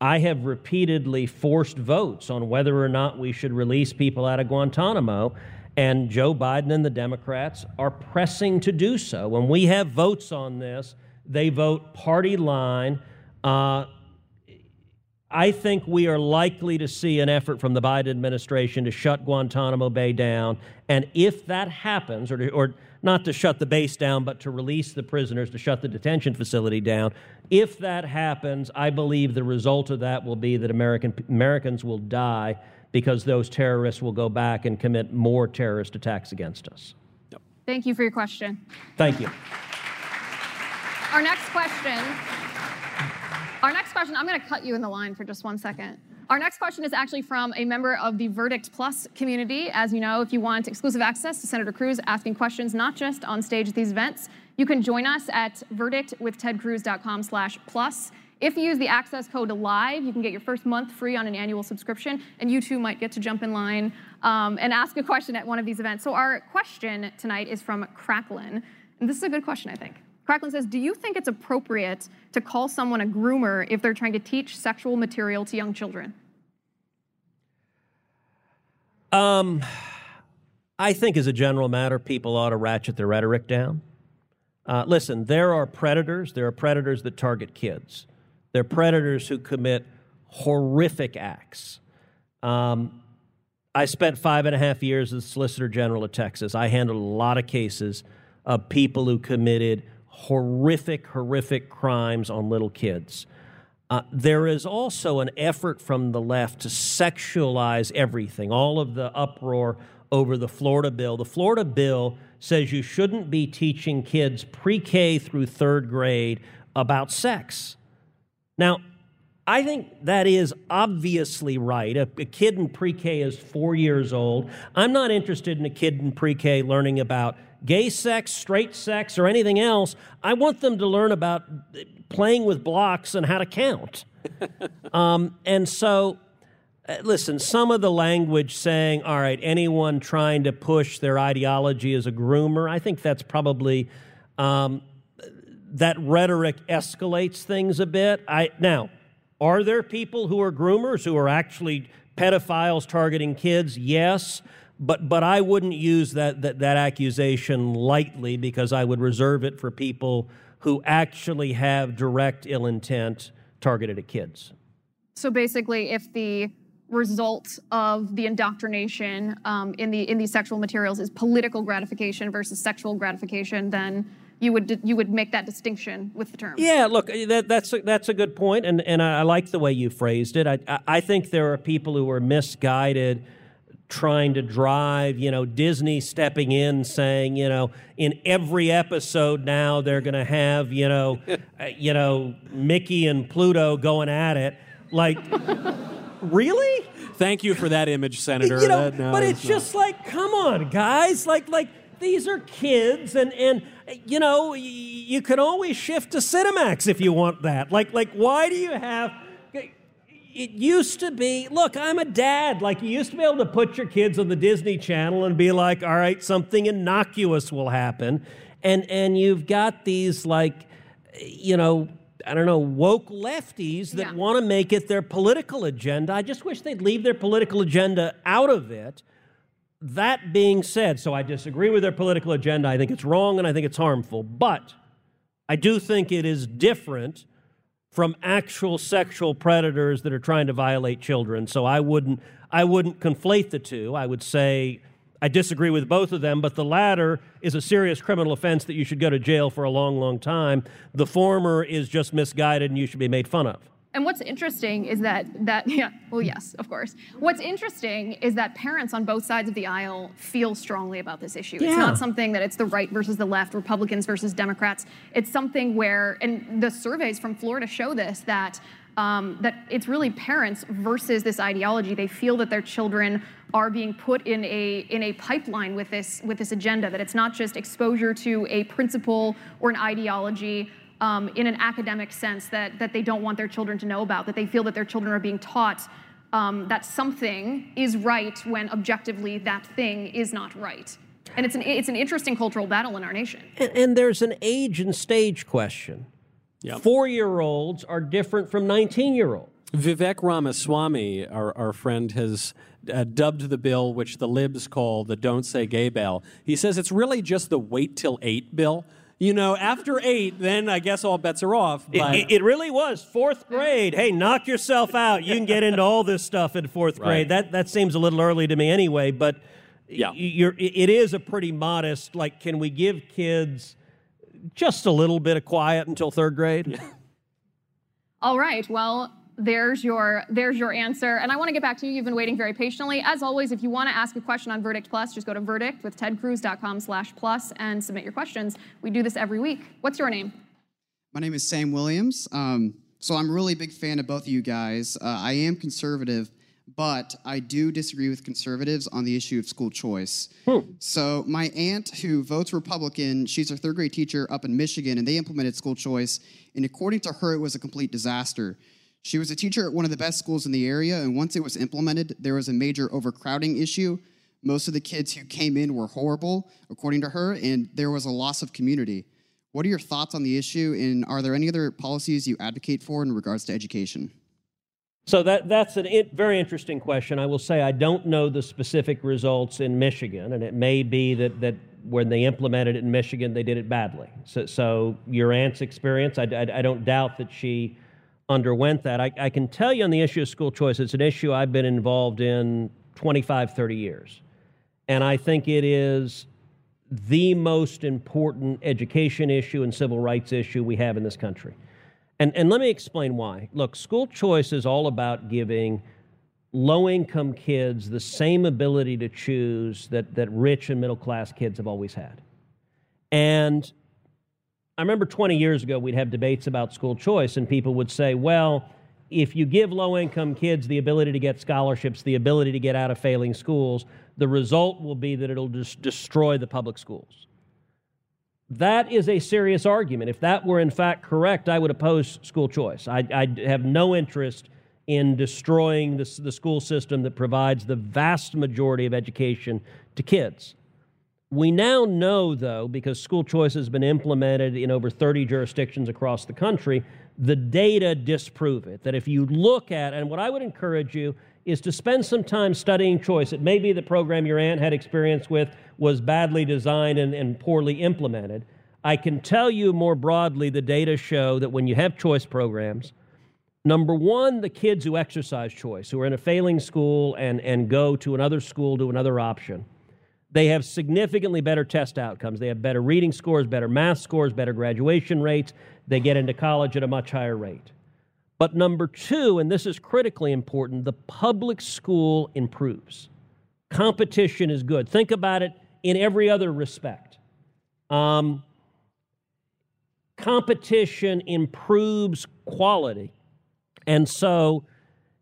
I have repeatedly forced votes on whether or not we should release people out of Guantanamo. And Joe Biden and the Democrats are pressing to do so. When we have votes on this, they vote party line. Uh, I think we are likely to see an effort from the Biden administration to shut Guantanamo Bay down. And if that happens, or, to, or not to shut the base down, but to release the prisoners, to shut the detention facility down, if that happens, I believe the result of that will be that American, Americans will die because those terrorists will go back and commit more terrorist attacks against us. Thank you for your question. Thank you. Our next question our next question, I'm going to cut you in the line for just one second. Our next question is actually from a member of the Verdict Plus community. As you know, if you want exclusive access to Senator Cruz asking questions not just on stage at these events, you can join us at verdictwithtedcruz.com slash plus. If you use the access code LIVE, you can get your first month free on an annual subscription, and you too might get to jump in line um, and ask a question at one of these events. So our question tonight is from Cracklin, and this is a good question, I think. Cracklin says, do you think it's appropriate to call someone a groomer if they're trying to teach sexual material to young children? Um, I think as a general matter, people ought to ratchet their rhetoric down. Uh, listen, there are predators. There are predators that target kids. There are predators who commit horrific acts. Um, I spent five and a half years as Solicitor General of Texas. I handled a lot of cases of people who committed horrific, horrific crimes on little kids. Uh, there is also an effort from the left to sexualize everything, all of the uproar over the Florida bill. The Florida bill says you shouldn't be teaching kids pre K through third grade about sex. Now, I think that is obviously right. A, a kid in pre K is four years old. I'm not interested in a kid in pre K learning about gay sex, straight sex, or anything else. I want them to learn about playing with blocks and how to count. um, and so uh, listen, some of the language saying, all right, anyone trying to push their ideology as a groomer, I think that's probably, um, that rhetoric escalates things a bit. I, now, are there people who are groomers who are actually pedophiles targeting kids? Yes. But, but I wouldn't use that, that, that accusation lightly because I would reserve it for people who actually have direct ill intent targeted at kids. So basically, if the result of the indoctrination um, in the in these sexual materials is political gratification versus sexual gratification, then you would you would make that distinction with the term. Yeah, look, that, that's a, that's a good point, and and I like the way you phrased it. I I think there are people who are misguided trying to drive, you know, Disney stepping in saying, you know, in every episode now they're going to have, you know, uh, you know, Mickey and Pluto going at it. Like really? Thank you for that image, Senator. You know, That- no, but it's not. just like, come on, guys. Like, like these are kids, and and you know, y- you can always shift to Cinemax if you want that. Like, like why do you have? It used to be, look, I'm a dad. Like, you used to be able to put your kids on the Disney Channel and be like, all right, something innocuous will happen. And, and you've got these, like, you know, I don't know, woke lefties that want to make it their political agenda. I just wish they'd leave their political agenda out of it. That being said, so I disagree with their political agenda. I think it's wrong and I think it's harmful. But I do think it is different from actual sexual predators that are trying to violate children. So I wouldn't I wouldn't conflate the two. I would say I disagree with both of them, but the latter is a serious criminal offense that you should go to jail for a long, long time. The former is just misguided and you should be made fun of. And what's interesting is that that yeah, well yes, of course. What's interesting is that parents on both sides of the aisle feel strongly about this issue. Yeah. It's not something that it's the right versus the left, Republicans versus Democrats. It's something where and the surveys from Florida show this that um, that it's really parents versus this ideology. They feel that their children are being put in a in a pipeline with this with this agenda. That it's not just exposure to a principle or an ideology um, in an academic sense that that they don't want their children to know about. That they feel that their children are being taught um, that something is right when objectively that thing is not right. And it's an it's an interesting cultural battle in our nation. And, and there's an age and stage question. Four year olds are different from 19 year olds. Vivek Ramaswamy, our, our friend, has uh, dubbed the bill, which the libs call the Don't Say Gay bill. He says it's really just the wait till eight bill. You know, after eight, then I guess all bets are off. It, But it- it really was fourth grade. Hey, knock yourself out. You can get into all this stuff in fourth grade. Right. That that seems a little early to me anyway. But Yeah. you're, it is a pretty modest. Like, can we give kids just a little bit of quiet until third grade? All right. Well, there's your there's your answer. And I want to get back to you. You've been waiting very patiently. As always, if you want to ask a question on Verdict Plus, just go to verdict with tedcruz.com slash plus and submit your questions. We do this every week. What's your name? My name is Sam Williams. Um, so I'm a really big fan of both of you guys. Uh, I am conservative, but I do disagree with conservatives on the issue of school choice. So my aunt, who votes Republican, she's a third grade teacher up in Michigan, and they implemented school choice. And according to her, it was a complete disaster. She was a teacher at one of the best schools in the area, and once it was implemented, there was a major overcrowding issue. Most of the kids who came in were horrible, according to her, and there was a loss of community. What are your thoughts on the issue, and are there any other policies you advocate for in regards to education? So that that's a very interesting question. I will say I don't know the specific results in Michigan, and it may be that that when they implemented it in Michigan, they did it badly. So, so your aunt's experience, I, I, I don't doubt that she underwent that. I, I can tell you on the issue of school choice, it's an issue I've been involved in 25, 30 years. And I think it is the most important education issue and civil rights issue we have in this country. And, and let me explain why. Look, school choice is all about giving low income kids the same ability to choose that, that rich and middle class kids have always had. And I remember 20 years ago, we'd have debates about school choice, and people would say, well, if you give low income kids the ability to get scholarships, the ability to get out of failing schools, the result will be that it'll just destroy the public schools. That is a serious argument. If that were in fact correct, I would oppose school choice. I, I have no interest in destroying the, the school system that provides the vast majority of education to kids. We now know, though, because school choice has been implemented in over 30 jurisdictions across the country, the data disprove it. That if you look at, and what I would encourage you is to spend some time studying choice. It may be the program your aunt had experience with was badly designed and, and poorly implemented. I can tell you more broadly, the data show that when you have choice programs, number one, the kids who exercise choice, who are in a failing school and, and go to another school, to another option, they have significantly better test outcomes. They have better reading scores, better math scores, better graduation rates. They get into college at a much higher rate. But number two, and this is critically important, the public school improves. Competition is good. Think about it in every other respect. Um, competition improves quality. And so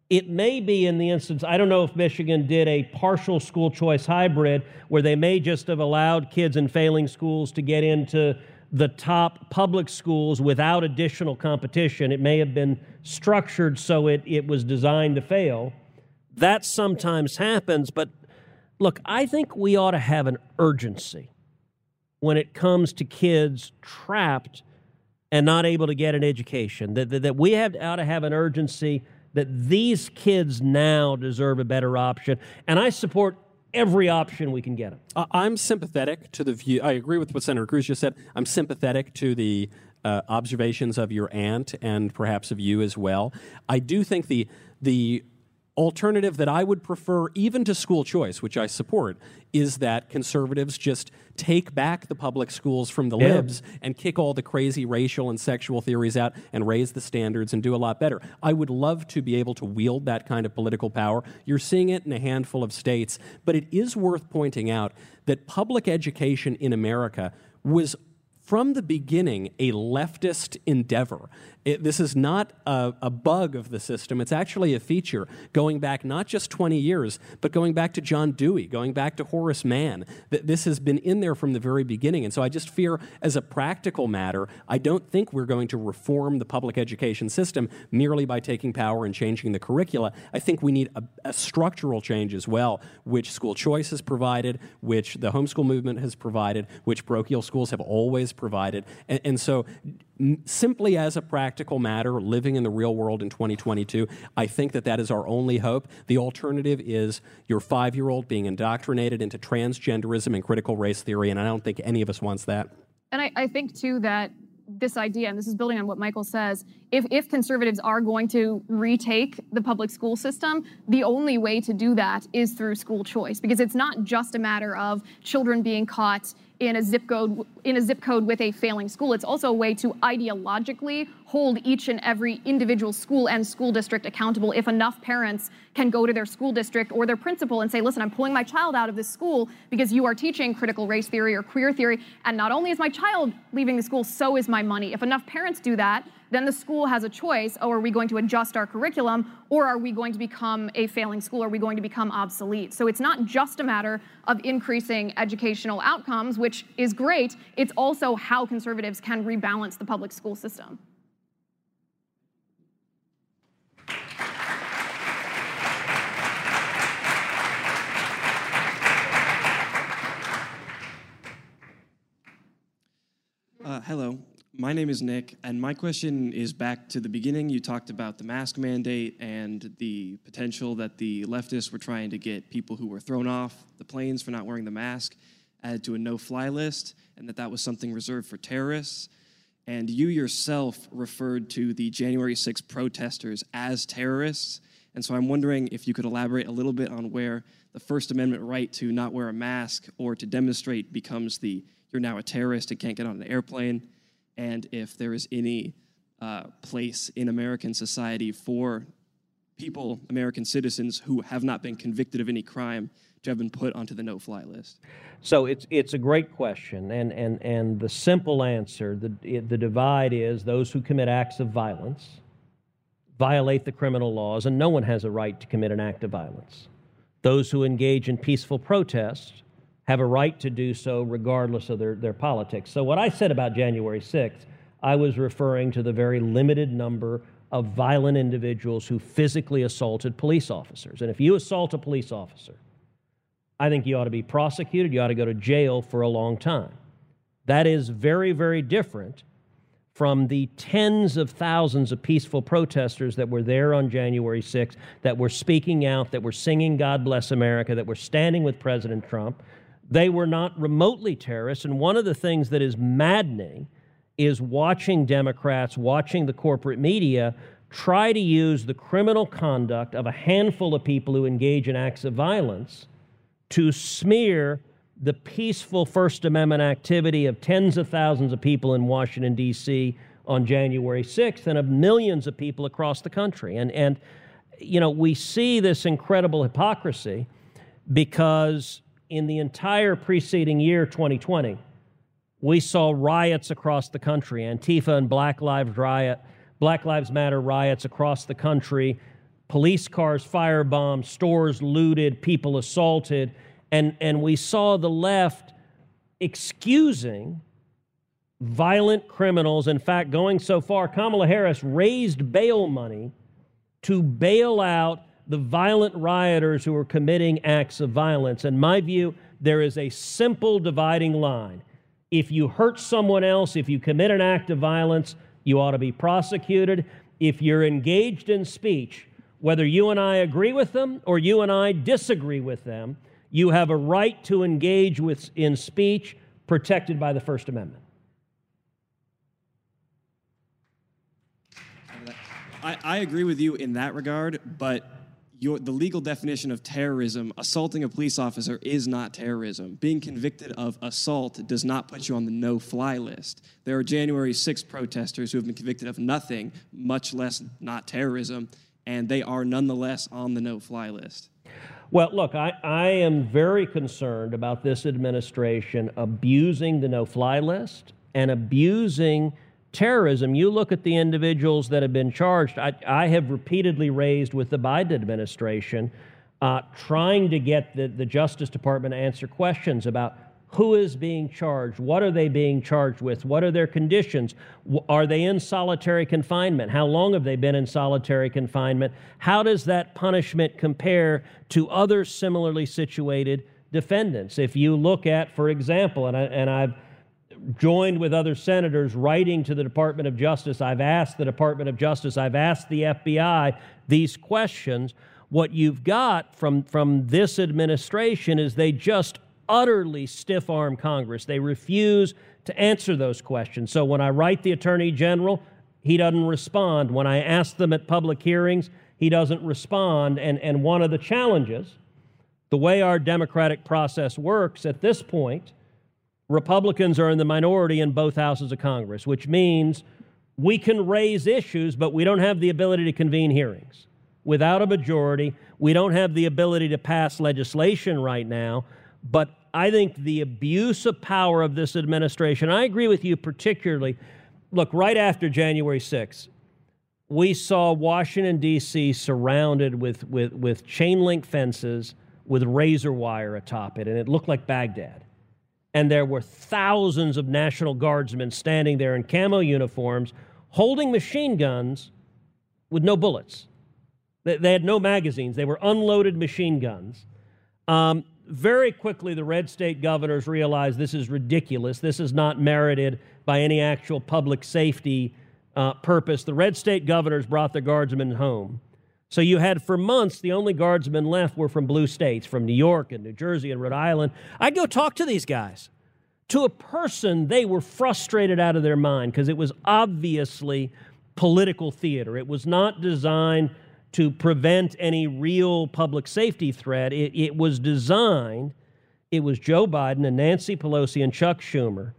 it may be in the instance, I don't know if Michigan did a partial school choice hybrid where they may just have allowed kids in failing schools to get into the top public schools without additional competition. It may have been structured so it, it was designed to fail. That sometimes happens, but look, I think we ought to have an urgency when it comes to kids trapped and not able to get an education. That, that, that we have, ought to have an urgency that these kids now deserve a better option. And I support every option we can get them. Uh, I'm sympathetic to the view. I agree with what Senator Cruz just said. I'm sympathetic to the uh, observations of your aunt and perhaps of you as well. I do think the the alternative that I would prefer, even to school choice, which I support, is that conservatives just take back the public schools from the yeah. libs and kick all the crazy racial and sexual theories out and raise the standards and do a lot better. I would love to be able to wield that kind of political power. You're seeing it in a handful of states, but it is worth pointing out that public education in America was from the beginning a leftist endeavor. It, this is not a, a, bug of the system. It's actually a feature going back not just 20 years, but going back to John Dewey, going back to Horace Mann. That this has been in there from the very beginning. And so I just fear, as a practical matter, I don't think we're going to reform the public education system merely by taking power and changing the curricula. I think we need a, a structural change as well, which school choice has provided, which the homeschool movement has provided, which parochial schools have always provided. And, and so simply as a practical matter, living in the real world in 2022, I think that that is our only hope. The alternative is your five year old being indoctrinated into transgenderism and critical race theory, and I don't think any of us wants that. And I, I think, too, that this idea, and this is building on what Michael says, if, if conservatives are going to retake the public school system, the only way to do that is through school choice, because it's not just a matter of children being caught in a zip code in a zip code with a failing school. It's also a way to ideologically hold each and every individual school and school district accountable if enough parents can go to their school district or their principal and say, listen, I'm pulling my child out of this school because you are teaching critical race theory or queer theory. And not only is my child leaving the school, so is my money. If enough parents do that, then the school has a choice. Oh, are we going to adjust our curriculum or are we going to become a failing school? Are we going to become obsolete? So it's not just a matter of increasing educational outcomes, which is great. It's also how conservatives can rebalance the public school system. Uh, hello, my name is Nick, and my question is back to the beginning. You talked about the mask mandate and the potential that the leftists were trying to get people who were thrown off the planes for not wearing the mask added to a no fly list, and that that was something reserved for terrorists. And you yourself referred to the January 6 protesters as terrorists. And so I'm wondering if you could elaborate a little bit on where the First Amendment right to not wear a mask or to demonstrate becomes the you're now a terrorist and can't get on an airplane and if there is any uh, place in American society for people, American citizens who have not been convicted of any crime to have been put onto the no-fly list? So it's it's a great question, and and and the simple answer, the the divide is those who commit acts of violence violate the criminal laws, and no one has a right to commit an act of violence. Those who engage in peaceful protest have a right to do so regardless of their, their politics. So, what I said about January 6th, I was referring to the very limited number of violent individuals who physically assaulted police officers. And if you assault a police officer, I think you ought to be prosecuted, you ought to go to jail for a long time. That is very, very different from the tens of thousands of peaceful protesters that were there on January 6th, that were speaking out, that were singing God Bless America, that were standing with President Trump. They were not remotely terrorists. And one of the things that is maddening is watching Democrats, watching the corporate media try to use the criminal conduct of a handful of people who engage in acts of violence to smear the peaceful First Amendment activity of tens of thousands of people in Washington, D.C. on January 6th and of millions of people across the country. And, and you know, we see this incredible hypocrisy because in the entire preceding year, 2020, we saw riots across the country, Antifa and Black Lives Riot, Black Lives Matter riots across the country, police cars firebombed, stores looted, people assaulted. And, and we saw the left excusing violent criminals. In fact, going so far, Kamala Harris raised bail money to bail out the violent rioters who are committing acts of violence. In my view, there is a simple dividing line. If you hurt someone else, if you commit an act of violence, you ought to be prosecuted. If you're engaged in speech, whether you and I agree with them or you and I disagree with them, you have a right to engage with, in speech protected by the First Amendment. I, I agree with you in that regard, but your, the legal definition of terrorism, assaulting a police officer is not terrorism. Being convicted of assault does not put you on the no fly list. There are January 6 protesters who have been convicted of nothing, much less not terrorism, and they are nonetheless on the no fly list. Well, look, I, I am very concerned about this administration abusing the no fly list and abusing terrorism. You look at the individuals that have been charged. I, I have repeatedly raised with the Biden administration uh, trying to get the, the Justice Department to answer questions about who is being charged? What are they being charged with? What are their conditions? Are they in solitary confinement? How long have they been in solitary confinement? How does that punishment compare to other similarly situated defendants? If you look at, for example, and, I, and I've joined with other senators writing to the Department of Justice, I've asked the Department of Justice, I've asked the FBI these questions. What you've got from, from this administration is they just utterly stiff arm Congress. They refuse to answer those questions. So when I write the Attorney General, he doesn't respond. When I ask them at public hearings, he doesn't respond. And, and one of the challenges, the way our democratic process works at this point, Republicans are in the minority in both houses of Congress, which means we can raise issues, but we don't have the ability to convene hearings. Without a majority, we don't have the ability to pass legislation right now. But I think the abuse of power of this administration, I agree with you particularly. Look, right after January 6th, we saw Washington, D.C. surrounded with, with, with chain link fences with razor wire atop it, and it looked like Baghdad. And there were thousands of National Guardsmen standing there in camo uniforms holding machine guns with no bullets. They, they had no magazines, they were unloaded machine guns. Um, very quickly, the red state governors realized this is ridiculous. This is not merited by any actual public safety uh, purpose. The red state governors brought the guardsmen home. So you had for months, the only guardsmen left were from blue states, from New York and New Jersey and Rhode Island. I'd go talk to these guys. To a person, they were frustrated out of their mind because it was obviously political theater. It was not designed to prevent any real public safety threat. It, it was designed, it was Joe Biden and Nancy Pelosi and Chuck Schumer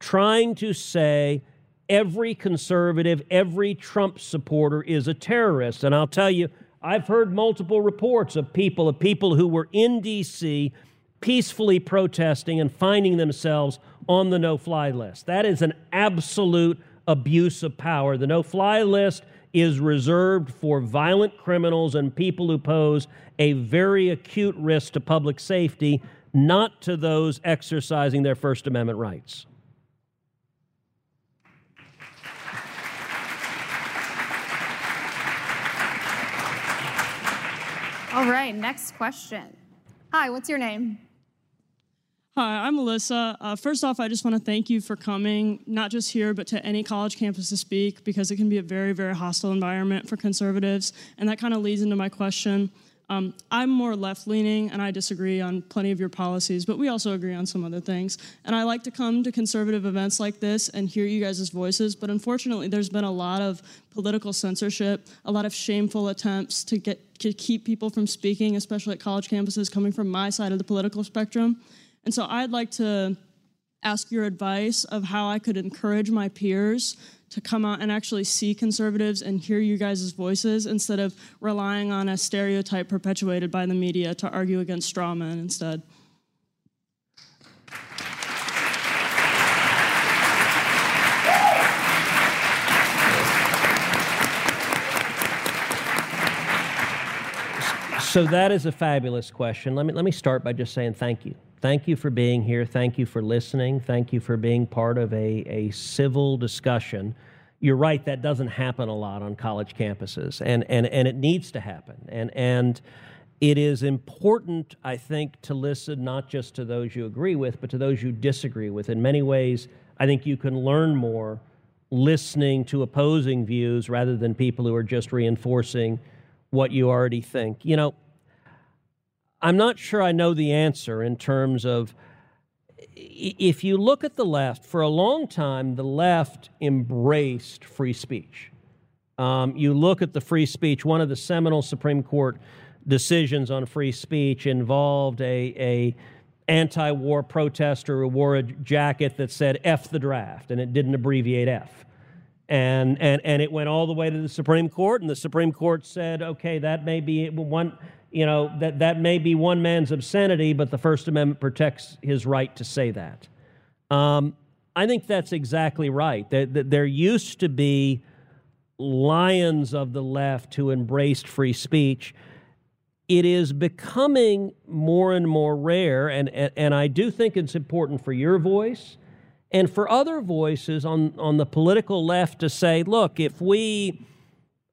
trying to say every conservative, every Trump supporter is a terrorist. And I'll tell you, I've heard multiple reports of people of people who were in D.C. peacefully protesting and finding themselves on the no-fly list. That is an absolute abuse of power. The no-fly list is reserved for violent criminals and people who pose a very acute risk to public safety, not to those exercising their First Amendment rights. All right, next question. Hi, what's your name? Hi, I'm Melissa. Uh, first off, I just want to thank you for coming, not just here, but to any college campus to speak, because it can be a very, very hostile environment for conservatives. And that kind of leads into my question. Um, I'm more left leaning and I disagree on plenty of your policies, but we also agree on some other things. And I like to come to conservative events like this and hear you guys' voices, but unfortunately, there's been a lot of political censorship, a lot of shameful attempts to get to keep people from speaking, especially at college campuses, coming from my side of the political spectrum. And so I'd like to ask your advice of how I could encourage my peers to come out and actually see conservatives and hear you guys' voices instead of relying on a stereotype perpetuated by the media to argue against straw men instead. So that is a fabulous question. Let me let me start by just saying thank you. Thank you for being here. Thank you for listening. Thank you for being part of a, a civil discussion. You're right, that doesn't happen a lot on college campuses, and, and, and it needs to happen. And, and it is important, I think, to listen not just to those you agree with, but to those you disagree with. In many ways, I think you can learn more listening to opposing views rather than people who are just reinforcing what you already think. You know, I'm not sure I know the answer in terms of if you look at the left, for a long time, the left embraced free speech. Um, you look at the free speech, one of the seminal Supreme Court decisions on free speech involved a, a anti-war protester who wore a jacket that said F the draft, and it didn't abbreviate F. And, and, and it went all the way to the Supreme Court, and the Supreme Court said, okay, that may be one, you know, that, that may be one man's obscenity, but the First Amendment protects his right to say that. Um, I think that's exactly right. There, there used to be lions of the left who embraced free speech. It is becoming more and more rare, and, and, and I do think it's important for your voice and for other voices on, on the political left to say, look, if we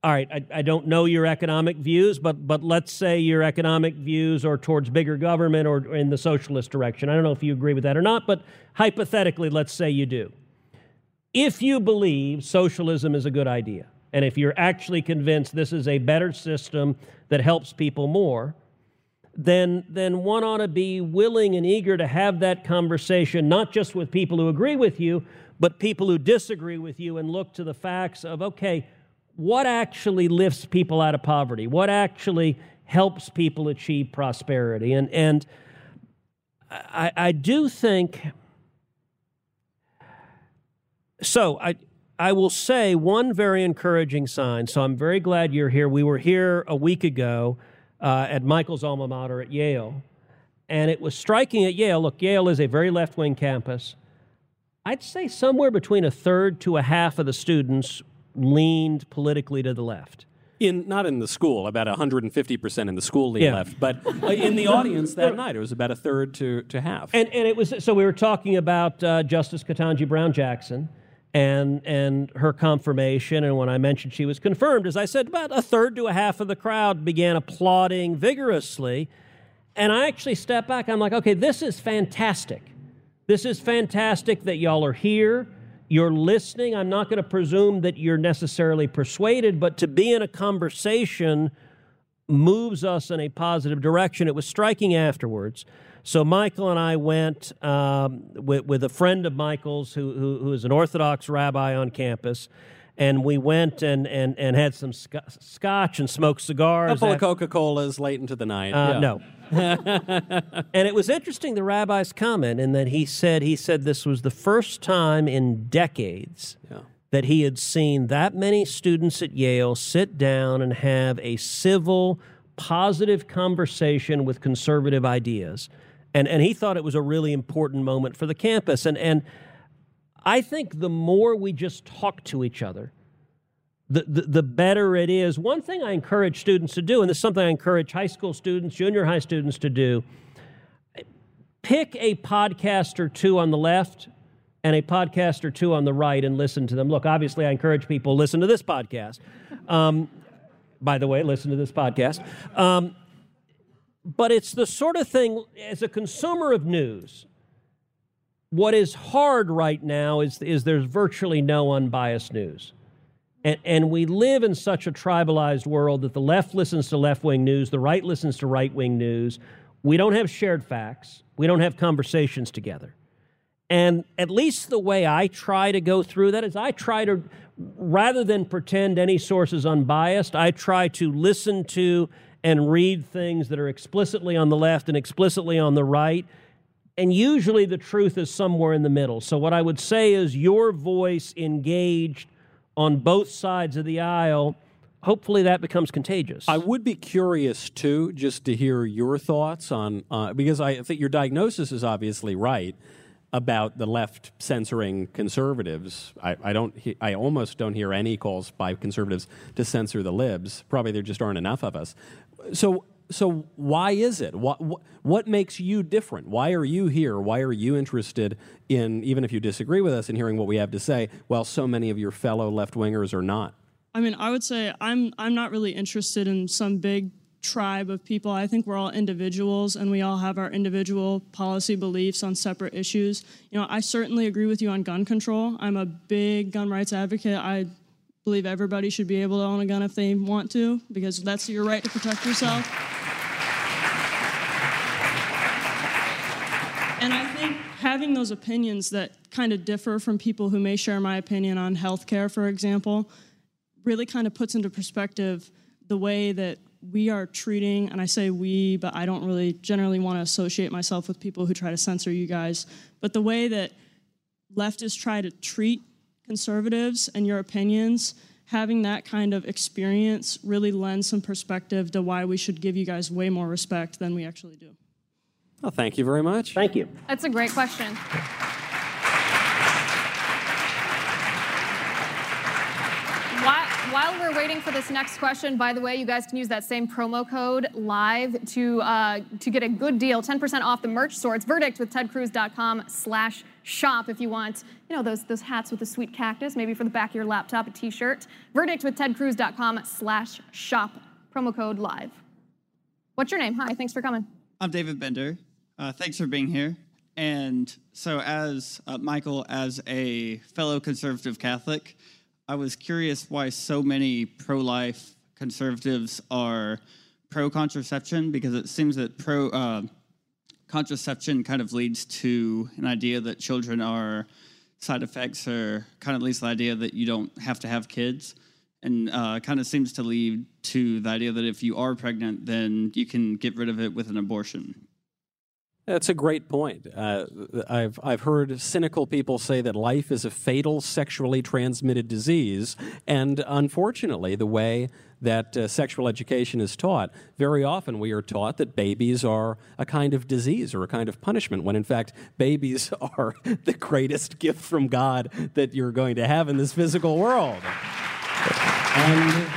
all right, I, I, don't know your economic views, but, but let's say your economic views are towards bigger government or in the socialist direction. I don't know if you agree with that or not, but hypothetically, let's say you do. If you believe socialism is a good idea, and if you're actually convinced this is a better system that helps people more, then, then one ought to be willing and eager to have that conversation, not just with people who agree with you, but people who disagree with you and look to the facts of, okay, what actually lifts people out of poverty? What actually helps people achieve prosperity? And, and I, I do think, so I, I will say one very encouraging sign. So I'm very glad you're here. We were here a week ago uh, at Michael's alma mater at Yale. And it was striking at Yale. Look, Yale is a very left wing campus. I'd say somewhere between a third to a half of the students leaned politically to the left. In not in the school, about 150 percent in the school leaned yeah. left, but uh, in the audience that night, it was about a third to, to half. And and it was so we were talking about uh, Justice Ketanji Brown Jackson and and her confirmation. And when I mentioned she was confirmed, as I said, about a third to a half of the crowd began applauding vigorously. And I actually stepped back. I'm like, okay, this is fantastic. This is fantastic that y'all are here you're listening. I'm not going to presume that you're necessarily persuaded, but to be in a conversation moves us in a positive direction. It was striking afterwards. So Michael and I went um, with, with, a friend of Michael's who, who, who is an Orthodox rabbi on campus, and we went and, and, and had some sc- scotch and smoked cigars. A couple of Coca Colas late into the night. Uh, yeah. No. and it was interesting the rabbi's comment in that he said he said this was the first time in decades yeah. that he had seen that many students at Yale sit down and have a civil, positive conversation with conservative ideas. And, and he thought it was a really important moment for the campus. And, and I think the more we just talk to each other, the, the, the, better it is. One thing I encourage students to do, and this is something I encourage high school students, junior high students to do, pick a podcast or two on the left and a podcast or two on the right and listen to them. Look, obviously, I encourage people listen to this podcast. Um, by the way, listen to this podcast. Um, but it's the sort of thing, as a consumer of news, what is hard right now is, is there's virtually no unbiased news. And, and we live in such a tribalized world that the left listens to left wing news, the right listens to right wing news. We don't have shared facts, we don't have conversations together. And at least the way I try to go through that is I try to, rather than pretend any source is unbiased, I try to listen to and read things that are explicitly on the left and explicitly on the right. And usually the truth is somewhere in the middle. So, what I would say is your voice engaged on both sides of the aisle hopefully that becomes contagious. I would be curious too, just to hear your thoughts on uh, because I think your diagnosis is obviously right about the left censoring conservatives. I, I don't. I almost don't hear any calls by conservatives to censor the libs. Probably there just aren't enough of us. So. So why is it? What, what, what makes you different? Why are you here? Why are you interested in, even if you disagree with us, in hearing what we have to say, while so many of your fellow left wingers are not? I mean, I would say I'm I'm not really interested in some big tribe of people. I think we're all individuals and we all have our individual policy beliefs on separate issues. You know, I certainly agree with you on gun control. I'm a big gun rights advocate. I believe everybody should be able to own a gun if they want to because that's your right to protect yourself. And I think having those opinions that kind of differ from people who may share my opinion on healthcare, for example, really kind of puts into perspective the way that we are treating, and I say we, but I don't really generally want to associate myself with people who try to censor you guys, but the way that leftists try to treat conservatives and your opinions, having that kind of experience really lends some perspective to why we should give you guys way more respect than we actually do. Well, thank you very much. Thank you. That's a great question. while we're waiting for this next question, by the way, you guys can use that same promo code live to uh, to get a good deal, 10% off the merch store. It's verdict with tedcruz.com slash shop if you want, you know, those those hats with the sweet cactus, maybe for the back of your laptop, a t-shirt. Verdict with tedcruz.com slash shop. Promo code live. What's your name? Hi, thanks for coming. I'm David Bender. Uh, thanks for being here. And so, as uh, Michael, as a fellow conservative Catholic, I was curious why so many pro life conservatives are pro contraception because it seems that pro uh, contraception kind of leads to an idea that children are side effects or kind of leads to the idea that you don't have to have kids. And uh, kind of seems to lead to the idea that if you are pregnant then you can get rid of it with an abortion that's a great point. Uh, I've, I've heard cynical people say that life is a fatal sexually transmitted disease. And unfortunately, the way that uh, sexual education is taught, very often we are taught that babies are a kind of disease or a kind of punishment, when in fact, babies are the greatest gift from God that you're going to have in this physical world. And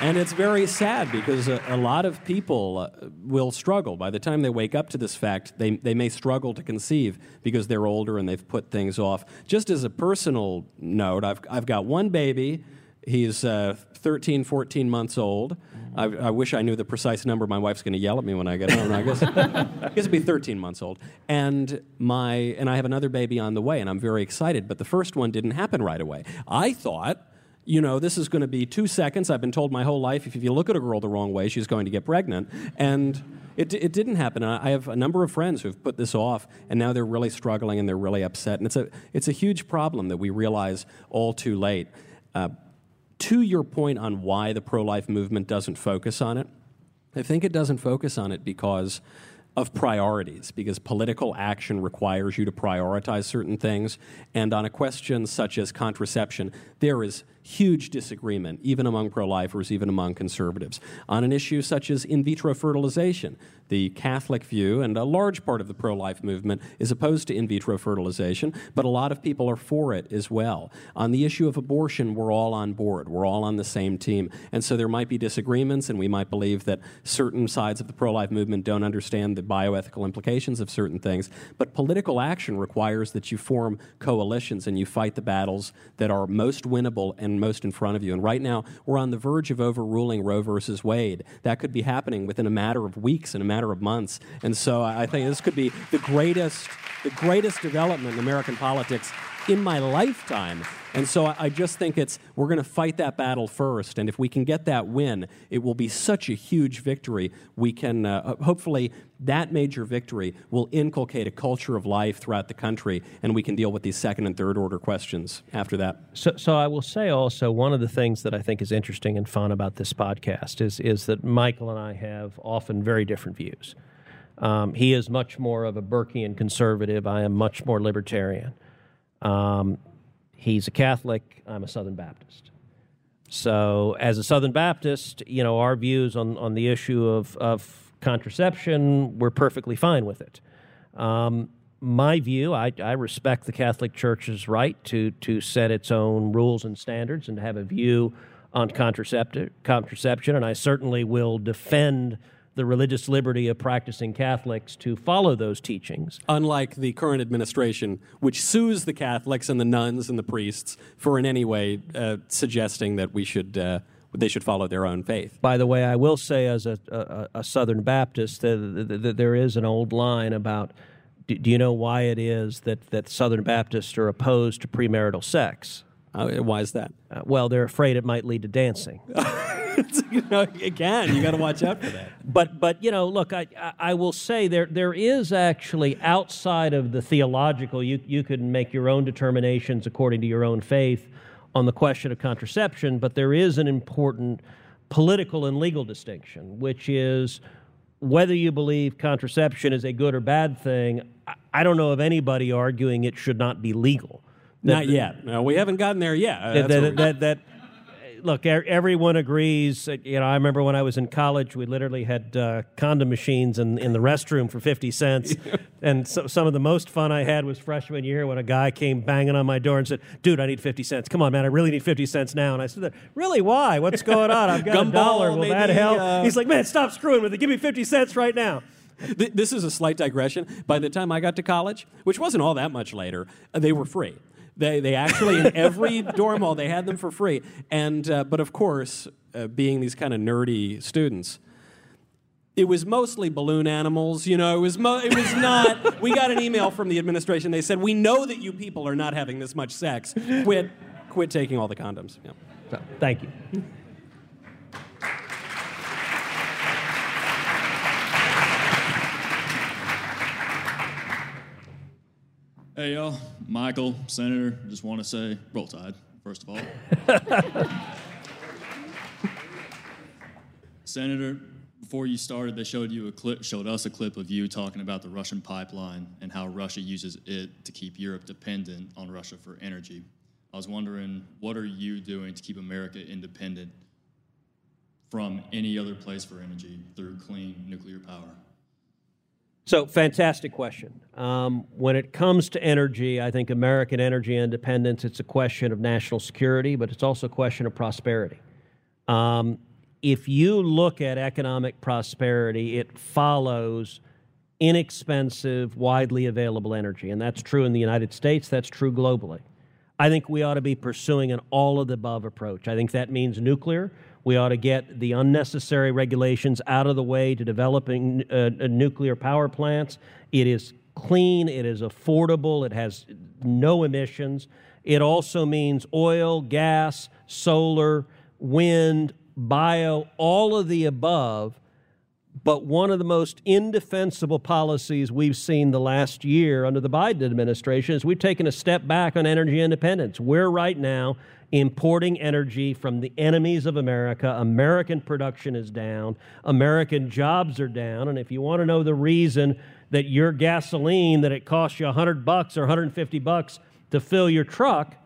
and it's very sad because a, a lot of people uh, will struggle. By the time they wake up to this fact, they, they may struggle to conceive because they're older and they've put things off. Just as a personal note, I've, I've got one baby. He's uh, 13, 14 months old. I, I, wish I knew the precise number. My wife's going to yell at me when I get home. I guess, I guess it'd be 13 months old. And my and I have another baby on the way, and I'm very excited. But the first one didn't happen right away. I thought you know, this is going to be two seconds. I've been told my whole life if you look at a girl the wrong way, she's going to get pregnant. And it, it didn't happen. I have a number of friends who've put this off, and now they're really struggling and they're really upset. And it's a, it's a huge problem that we realize all too late. Uh, to your point on why the pro life movement doesn't focus on it, I think it doesn't focus on it because of priorities because political action requires you to prioritize certain things. And on a question such as contraception, there is huge disagreement, even among pro lifers, even among conservatives. On an issue such as in vitro fertilization, the Catholic view and a large part of the pro life movement is opposed to in vitro fertilization, but a lot of people are for it as well. On the issue of abortion, we're all on board. We're all on the same team. And so there might be disagreements, and we might believe that certain sides of the pro life movement don't understand the bioethical implications of certain things. But political action requires that you form coalitions and you fight the battles that are most winnable and most in front of you. And right now, we're on the verge of overruling Roe versus Wade. That could be happening within a matter of weeks and a matter of months. And so I think this could be the greatest, the greatest development in American politics in my lifetime. And so I just think it's we're going to fight that battle first, and if we can get that win, it will be such a huge victory. We can uh, hopefully that major victory will inculcate a culture of life throughout the country, and we can deal with these second and third order questions after that. So, so I will say also one of the things that I think is interesting and fun about this podcast is is that Michael and I have often very different views. Um, he is much more of a Burkean conservative. I am much more libertarian. Um, he's a Catholic. I'm a Southern Baptist. So, as a Southern Baptist, you know, our views on, on the issue of, of contraception, we're perfectly fine with it. Um, my view, I, I, respect the Catholic Church's right to, to set its own rules and standards and to have a view on contraceptive, contraception, and I certainly will defend the religious liberty of practicing Catholics to follow those teachings. Unlike the current administration, which sues the Catholics and the nuns and the priests for in any way uh, suggesting that we should. Uh, they should follow their own faith. By the way, I will say, as a, a, a Southern Baptist, that, that, that, there is an old line about do, do, you know why it is that, that Southern Baptists are opposed to premarital sex? Uh, why is that? Uh, well, they're afraid it might lead to dancing. you know, again, you got to watch out for that. But but you know, look, I I will say there there is actually outside of the theological, you you can make your own determinations according to your own faith on the question of contraception, but there is an important political and legal distinction, which is whether you believe contraception is a good or bad thing. I don't know of anybody arguing it should not be legal. Not yet. No, we haven't gotten there yet. That, that, that, that look, everyone agrees. You know, I remember when I was in college, we literally had uh, condom machines in, in the restroom for 50 cents. and so, some of the most fun I had was freshman year when a guy came banging on my door and said, Dude, I need 50 cents. Come on, man, I really need 50 cents now. And I said, Really? Why? What's going on? I've got a dollar. Will maybe, that help? Uh... He's like, Man, stop screwing with it. Give me 50 cents right now. This is a slight digression. By the time I got to college, which wasn't all that much later, they were free. They, they actually, in every dorm hall, they had them for free. And, uh, but of course, uh, being these kind of nerdy students, it was mostly balloon animals. You know, it was, mo- it was not. we got an email from the administration. They said, We know that you people are not having this much sex. Quit, quit taking all the condoms. Yeah. So, thank you. Hey, y'all. Michael, Senator, just want to say, roll tide, first of all. Senator, before you started, they showed you a clip, showed us a clip of you talking about the Russian pipeline and how Russia uses it to keep Europe dependent on Russia for energy. I was wondering, what are you doing to keep America independent from any other place for energy through clean nuclear power? So, fantastic question. Um, when it comes to energy, I think American energy independence, it's a question of national security, but it's also a question of prosperity. Um, if you look at economic prosperity, it follows inexpensive, widely available energy. And that's true in the United States, that's true globally. I think we ought to be pursuing an all of the above approach. I think that means nuclear. We ought to get the unnecessary regulations out of the way to developing uh, uh, nuclear power plants. It is clean, it is affordable, it has no emissions. It also means oil, gas, solar, wind, bio, all of the above. But one of the most indefensible policies we've seen the last year under the Biden administration is we've taken a step back on energy independence. We're right now importing energy from the enemies of America. American production is down, American jobs are down, and if you want to know the reason that your gasoline that it costs you 100 bucks or 150 bucks to fill your truck,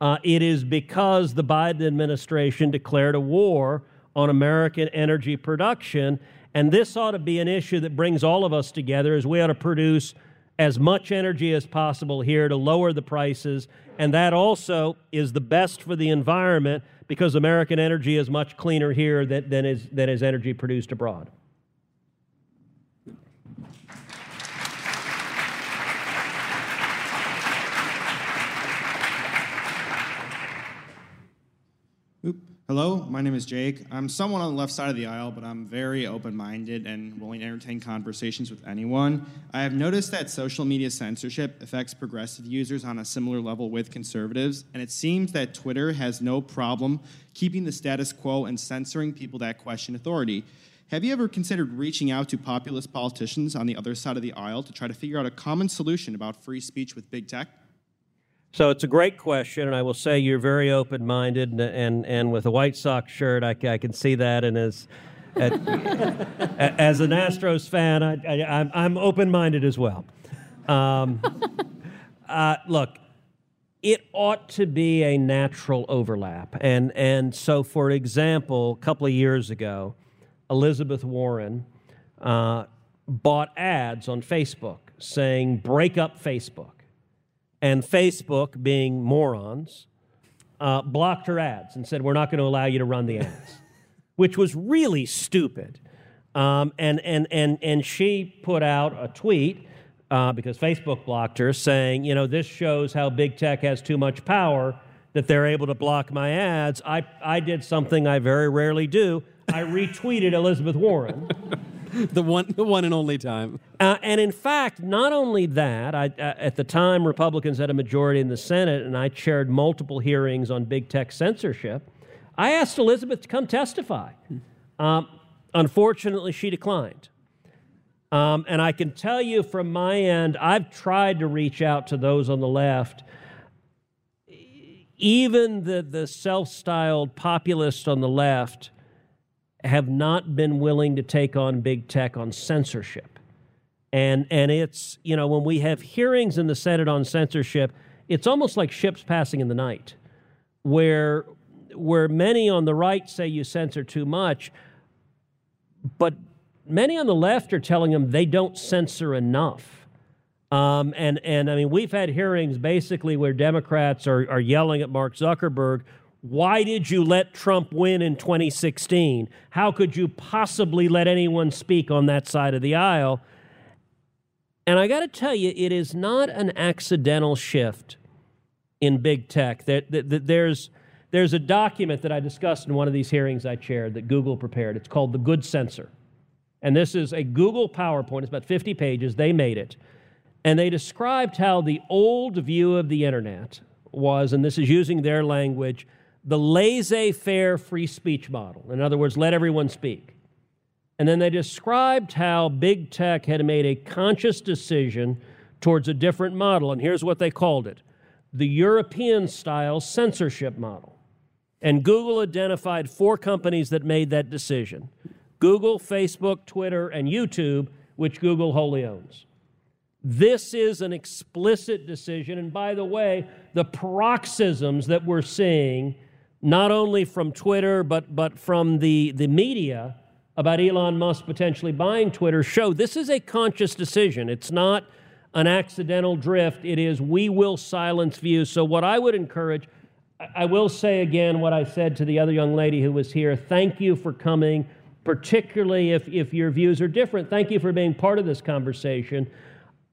uh, it is because the Biden administration declared a war on American energy production. And this ought to be an issue that brings all of us together as we ought to produce as much energy as possible here to lower the prices. And that also is the best for the environment because American energy is much cleaner here than, than, is, than is energy produced abroad. Hello, my name is Jake. I'm someone on the left side of the aisle, but I'm very open minded and willing to entertain conversations with anyone. I have noticed that social media censorship affects progressive users on a similar level with conservatives, and it seems that Twitter has no problem keeping the status quo and censoring people that question authority. Have you ever considered reaching out to populist politicians on the other side of the aisle to try to figure out a common solution about free speech with big tech? So it's a great question, and I will say you're very open minded, and, and, and with a White Sox shirt, I, I can see that. And as at, as an Astros fan, I, I, I'm, I'm open minded as well. Um, uh, look, it ought to be a natural overlap. And, and so, for example, a couple of years ago, Elizabeth Warren uh, bought ads on Facebook saying, break up Facebook and Facebook, being morons, uh, blocked her ads and said, We're not going to allow you to run the ads, which was really stupid. Um, and, and, and, and she put out a tweet uh, because Facebook blocked her saying, You know, this shows how big tech has too much power that they're able to block my ads. I, I did something I very rarely do. I retweeted Elizabeth Warren. the one, the one and only time. Uh, and in fact, not only that, I, uh, at the time Republicans had a majority in the Senate, and I chaired multiple hearings on big tech censorship. I asked Elizabeth to come testify. Um, unfortunately, she declined. Um, and I can tell you from my end, I've tried to reach out to those on the left. Even the, the self styled populists on the left have not been willing to take on big tech on censorship. And, and it's, you know, when we have hearings in the Senate on censorship, it's almost like ships passing in the night, where, where many on the right say you censor too much, but many on the left are telling them they don't censor enough. Um, and, and I mean, we've had hearings basically where Democrats are, are yelling at Mark Zuckerberg why did you let Trump win in 2016? How could you possibly let anyone speak on that side of the aisle? And I got to tell you, it is not an accidental shift in big tech. That, there's, there's a document that I discussed in one of these hearings I chaired that Google prepared. It's called The Good Censor. And this is a Google PowerPoint. It's about 50 pages. They made it. And they described how the old view of the internet was, and this is using their language, the laissez faire free speech model. In other words, let everyone speak. And then they described how big tech had made a conscious decision towards a different model. And here's what they called it the European style censorship model. And Google identified four companies that made that decision Google, Facebook, Twitter, and YouTube, which Google wholly owns. This is an explicit decision. And by the way, the paroxysms that we're seeing not only from Twitter, but, but from the, the media about Elon Musk potentially buying Twitter show this is a conscious decision. It's not an accidental drift. It is, we will silence views. So, what I would encourage, I will say again what I said to the other young lady who was here. Thank you for coming, particularly if, if your views are different. Thank you for being part of this conversation.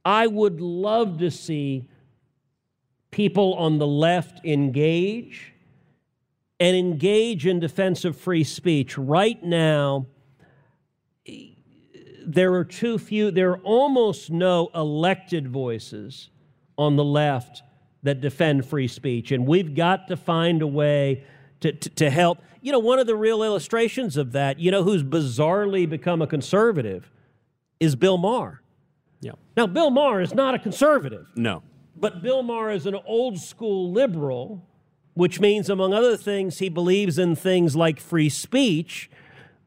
I would love to see people on the left engage and engage in defense of free speech. Right now, there are too few, there are almost no elected voices on the left that defend free speech. And we've got to find a way to, to, to help. You know, one of the real illustrations of that, you know, who's bizarrely become a conservative is Bill Maher. Yeah. Now, Bill Maher is not a conservative. No. But Bill Maher is an old school liberal, which means, among other things, he believes in things like free speech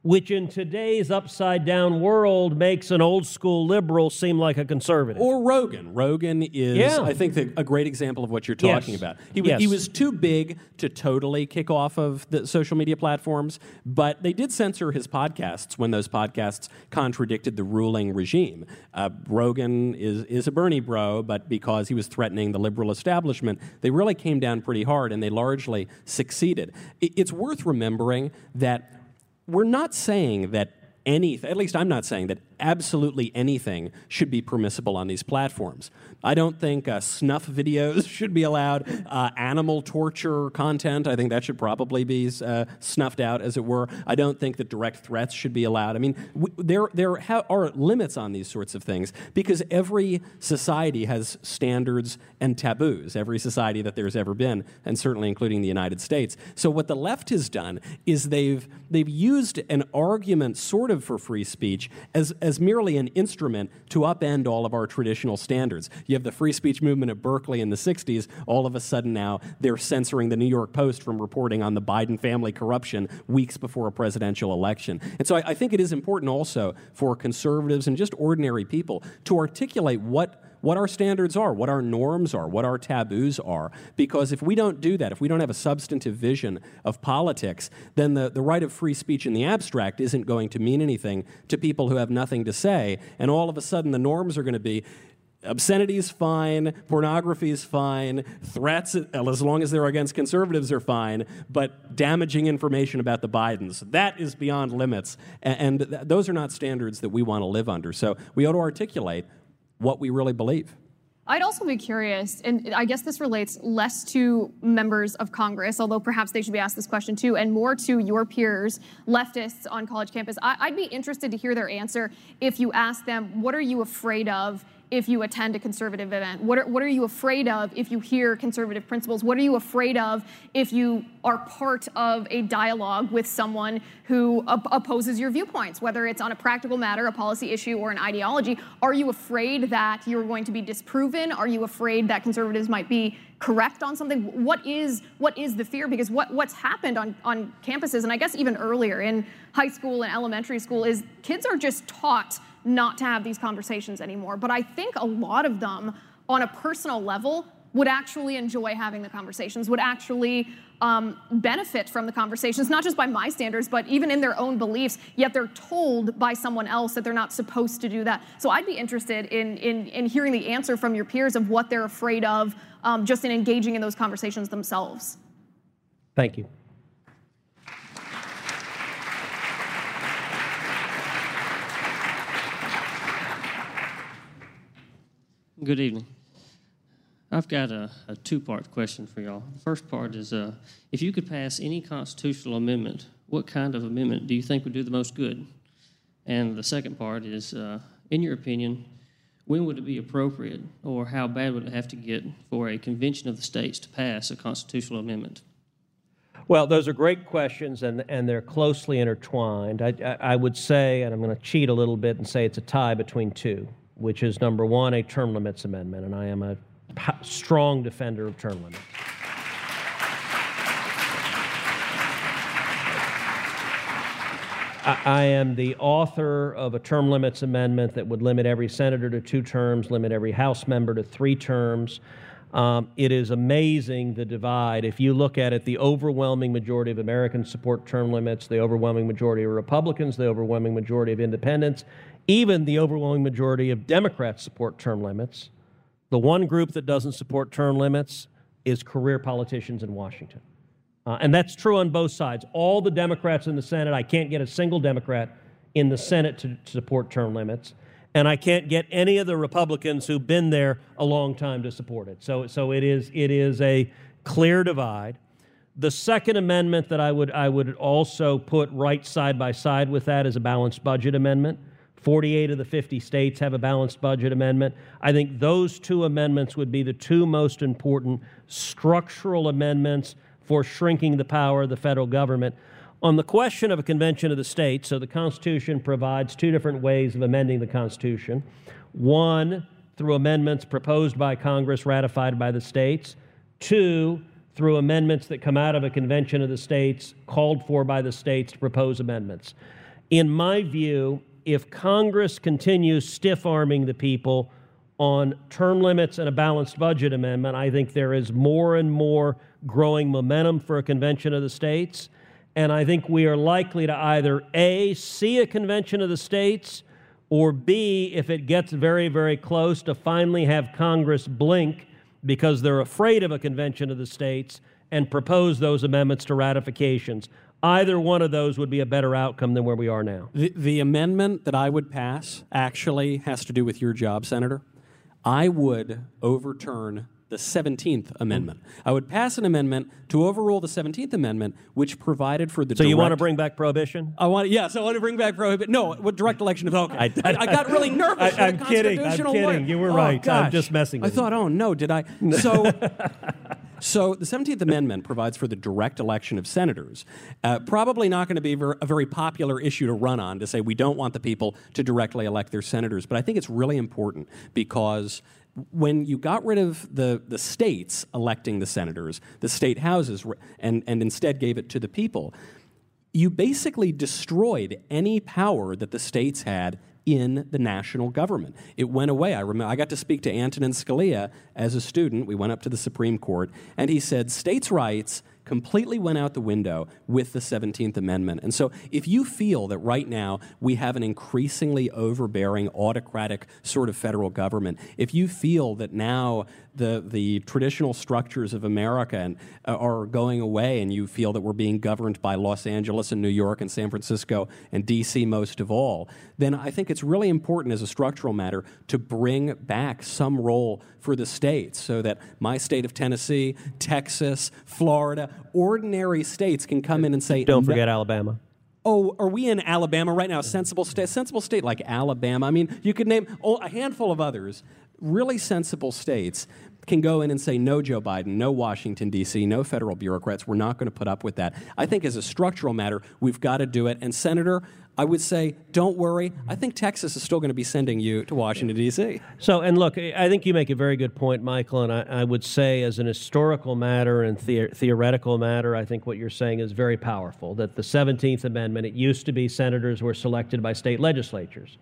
which in today's upside down world makes an old school liberal seem like a conservative. Or Rogan. Rogan is, Yeah. I think, the, a great example of what you're talking Yes. about. He, was Yes. he was too big to totally kick off of the social media platforms, but they did censor his podcasts when those podcasts contradicted the ruling regime. Uh, Rogan is, is a Bernie bro, but because he was threatening the liberal establishment, they really came down pretty hard and they largely succeeded. It- it's worth remembering that we're not saying that any, at least I'm not saying that absolutely anything should be permissible on these platforms. I don't think uh, snuff videos should be allowed, uh, animal torture content, I think that should probably be uh, snuffed out, as it were. I don't think that direct threats should be allowed. I mean, w- there, there ha- are limits on these sorts of things because every society has standards and taboos, every society that there's ever been, and certainly including the United States. So what the left has done is they've, they've used an argument sort of for free speech as, as merely an instrument to upend all of our traditional standards. You have the free speech movement at Berkeley in the 60s. All of a sudden now they're censoring the New York Post from reporting on the Biden family corruption weeks before a presidential election. And so I, I think it is important also for conservatives and just ordinary people to articulate what what our standards are, what our norms are, what our taboos are. Because if we don't do that, if we don't have a substantive vision of politics, then the, the right of free speech in the abstract isn't going to mean anything to people who have nothing to say. And all of a sudden, the norms are going to be obscenity is fine, pornography is fine, threats, as long as they're against conservatives, are fine, but damaging information about the Bidens, that is beyond limits. And th- those are not standards that we want to live under. So we ought to articulate what we really believe. I'd also be curious, and I guess this relates less to members of Congress, although perhaps they should be asked this question too, and more to your peers, leftists on college campus. I'd be interested to hear their answer if you ask them, what are you afraid of if you attend a conservative event? What are, what are you afraid of if you hear conservative principles? What are you afraid of if you are part of a dialogue with someone who op- opposes your viewpoints, whether it's on a practical matter, a policy issue, or an ideology? Are you afraid that you're going to be disproven? Are you afraid that conservatives might be correct on something? What is what is the fear? Because what, what's happened on, on campuses, and I guess even earlier in high school and elementary school, is kids are just taught not to have these conversations anymore. But I think a lot of them, on a personal level, would actually enjoy having the conversations, would actually um, benefit from the conversations, not just by my standards, but even in their own beliefs. Yet they're told by someone else that they're not supposed to do that. So I'd be interested in in, in hearing the answer from your peers of what they're afraid of, um, just in engaging in those conversations themselves. Thank you. Good evening. I've got a, a two part question for y'all. The first part is uh, if you could pass any constitutional amendment, what kind of amendment do you think would do the most good? And the second part is uh, in your opinion, when would it be appropriate or how bad would it have to get for a convention of the states to pass a constitutional amendment? Well, those are great questions, and, and they're closely intertwined. I, I, I would say, and I'm going to cheat a little bit and say it's a tie between two, which is number one, a term limits amendment, and I am a strong defender of term limits. I am the author of a term limits amendment that would limit every senator to two terms, limit every House member to three terms. Um, it is amazing the divide. If you look at it, the overwhelming majority of Americans support term limits, the overwhelming majority of Republicans, the overwhelming majority of independents, even the overwhelming majority of Democrats support term limits. The one group that doesn't support term limits is career politicians in Washington. Uh, and that's true on both sides. All the Democrats in the Senate, I can't get a single Democrat in the Senate to, to support term limits. And I can't get any of the Republicans who've been there a long time to support it. So, so it, is, it is a clear divide. The Second Amendment that I would, I would also put right side by side with that is a balanced budget amendment. 48 of the 50 states have a balanced budget amendment. I think those two amendments would be the two most important structural amendments for shrinking the power of the federal government. On the question of a convention of the states, so the Constitution provides two different ways of amending the Constitution. One, through amendments proposed by Congress, ratified by the states. Two, through amendments that come out of a convention of the states, called for by the states to propose amendments. In my view, if Congress continues stiff arming the people on term limits and a balanced budget amendment, I think there is more and more growing momentum for a convention of the states. And I think we are likely to either A, see a convention of the states, or B, if it gets very, very close, to finally have Congress blink because they're afraid of a convention of the states and propose those amendments to ratifications. Either one of those would be a better outcome than where we are now. The, the amendment that I would pass actually has to do with your job, Senator. I would overturn the 17th Amendment. I would pass an amendment to overrule the 17th Amendment, which provided for the. So you want to bring back prohibition? I want, yes, I want to bring back prohibition. No, what direct election of okay. I, I, got really nervous. I- I'm kidding, I'm kidding. lawyer. You were Oh, right. I'm just messing I with you. thought, oh no, did I? So. So the 17th Amendment provides for the direct election of senators. Uh, probably not going to be ver- a very popular issue to run on to say we don't want the people to directly elect their senators, but I think it's really important because when you got rid of the, the states electing the senators, the state houses, and, and instead gave it to the people, you basically destroyed any power that the states had in the national government. It went away. I remember I got to speak to Antonin Scalia as a student. We went up to the Supreme Court, and he said states' rights completely went out the window with the 17th Amendment. And so if you feel that right now we have an increasingly overbearing autocratic sort of federal government, if you feel that now the, the traditional structures of America and, uh, are going away and you feel that we're being governed by Los Angeles and New York and San Francisco and DC most of all, then I think it's really important as a structural matter to bring back some role for the states so that my state of Tennessee, Texas, Florida, ordinary states can come in and say, Don't "No- forget Alabama. Oh, are we in Alabama right now? Sensible state, sensible state like Alabama. I mean, you could name a handful of others. Really sensible states can go in and say, no, Joe Biden, no Washington, D.C., no federal bureaucrats. We're not going to put up with that. I think as a structural matter, we've got to do it. And, Senator, I would say, don't worry. I think Texas is still going to be sending you to Washington, D.C. So, and look, I think you make a very good point, Michael. And I, I would say, as an historical matter and the- theoretical matter, I think what you're saying is very powerful. That the 17th Amendment, it used to be senators were selected by state legislatures.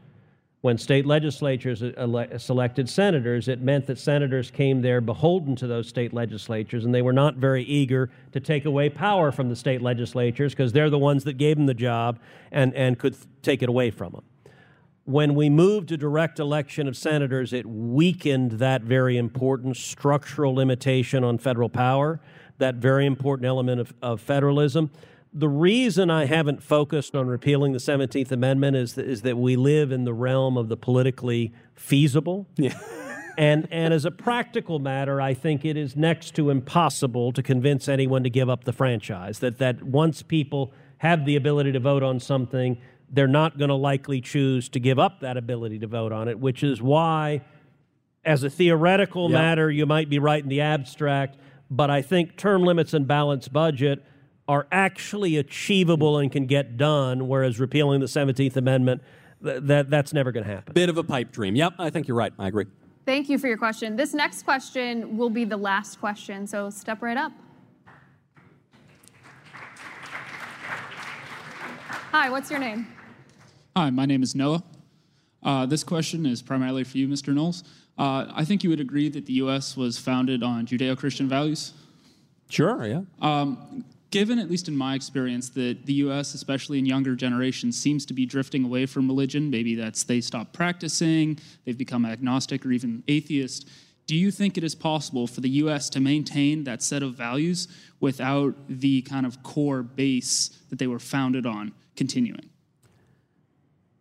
When state legislatures uh, ele- selected senators, it meant that senators came there beholden to those state legislatures, and they were not very eager to take away power from the state legislatures because they're the ones that gave them the job and, and could take it away from them when we moved to direct election of senators, it weakened that very important structural limitation on federal power, that very important element of, of federalism. The reason I haven't focused on repealing the 17th Amendment is that, is that we live in the realm of the politically feasible. Yeah. and, and as a practical matter, I think it is next to impossible to convince anyone to give up the franchise. That, that once people have the ability to vote on something, they're not going to likely choose to give up that ability to vote on it, which is why, as a theoretical Yeah. matter, you might be right in the abstract, but I think term limits and balanced budget are actually achievable and can get done, whereas repealing the 17th Amendment, th- that, that's never going to happen. Bit of a pipe dream. Yep, I think you're right. I agree. Thank you for your question. This next question will be the last question, so step right up. Hi, what's your name? Hi, my name is Noah. Uh, this question is primarily for you, Mr. Knowles. Uh, I think you would agree that the U.S. was founded on Judeo Christian values. Sure, yeah. Um, given, at least in my experience, that the U.S., especially in younger generations, seems to be drifting away from religion, maybe that's they stop practicing, they've become agnostic or even atheist. Do you think it is possible for the U.S. to maintain that set of values without the kind of core base that they were founded on continuing?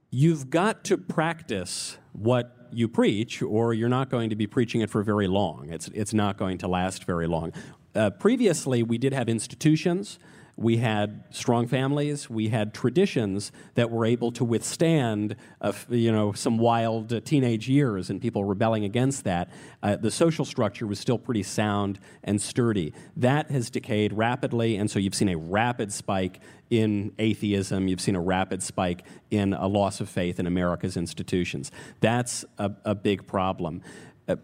You've got to practice what you preach, or you're not going to be preaching it for very long. It's, it's not going to last very long. Uh, previously, we did have institutions. We had strong families. We had traditions that were able to withstand, uh, you know, some wild uh, teenage years and people rebelling against that. Uh, the social structure was still pretty sound and sturdy. That has decayed rapidly, and so you've seen a rapid spike in atheism. You've seen a rapid spike in a loss of faith in America's institutions. That's a, a big problem. Uh,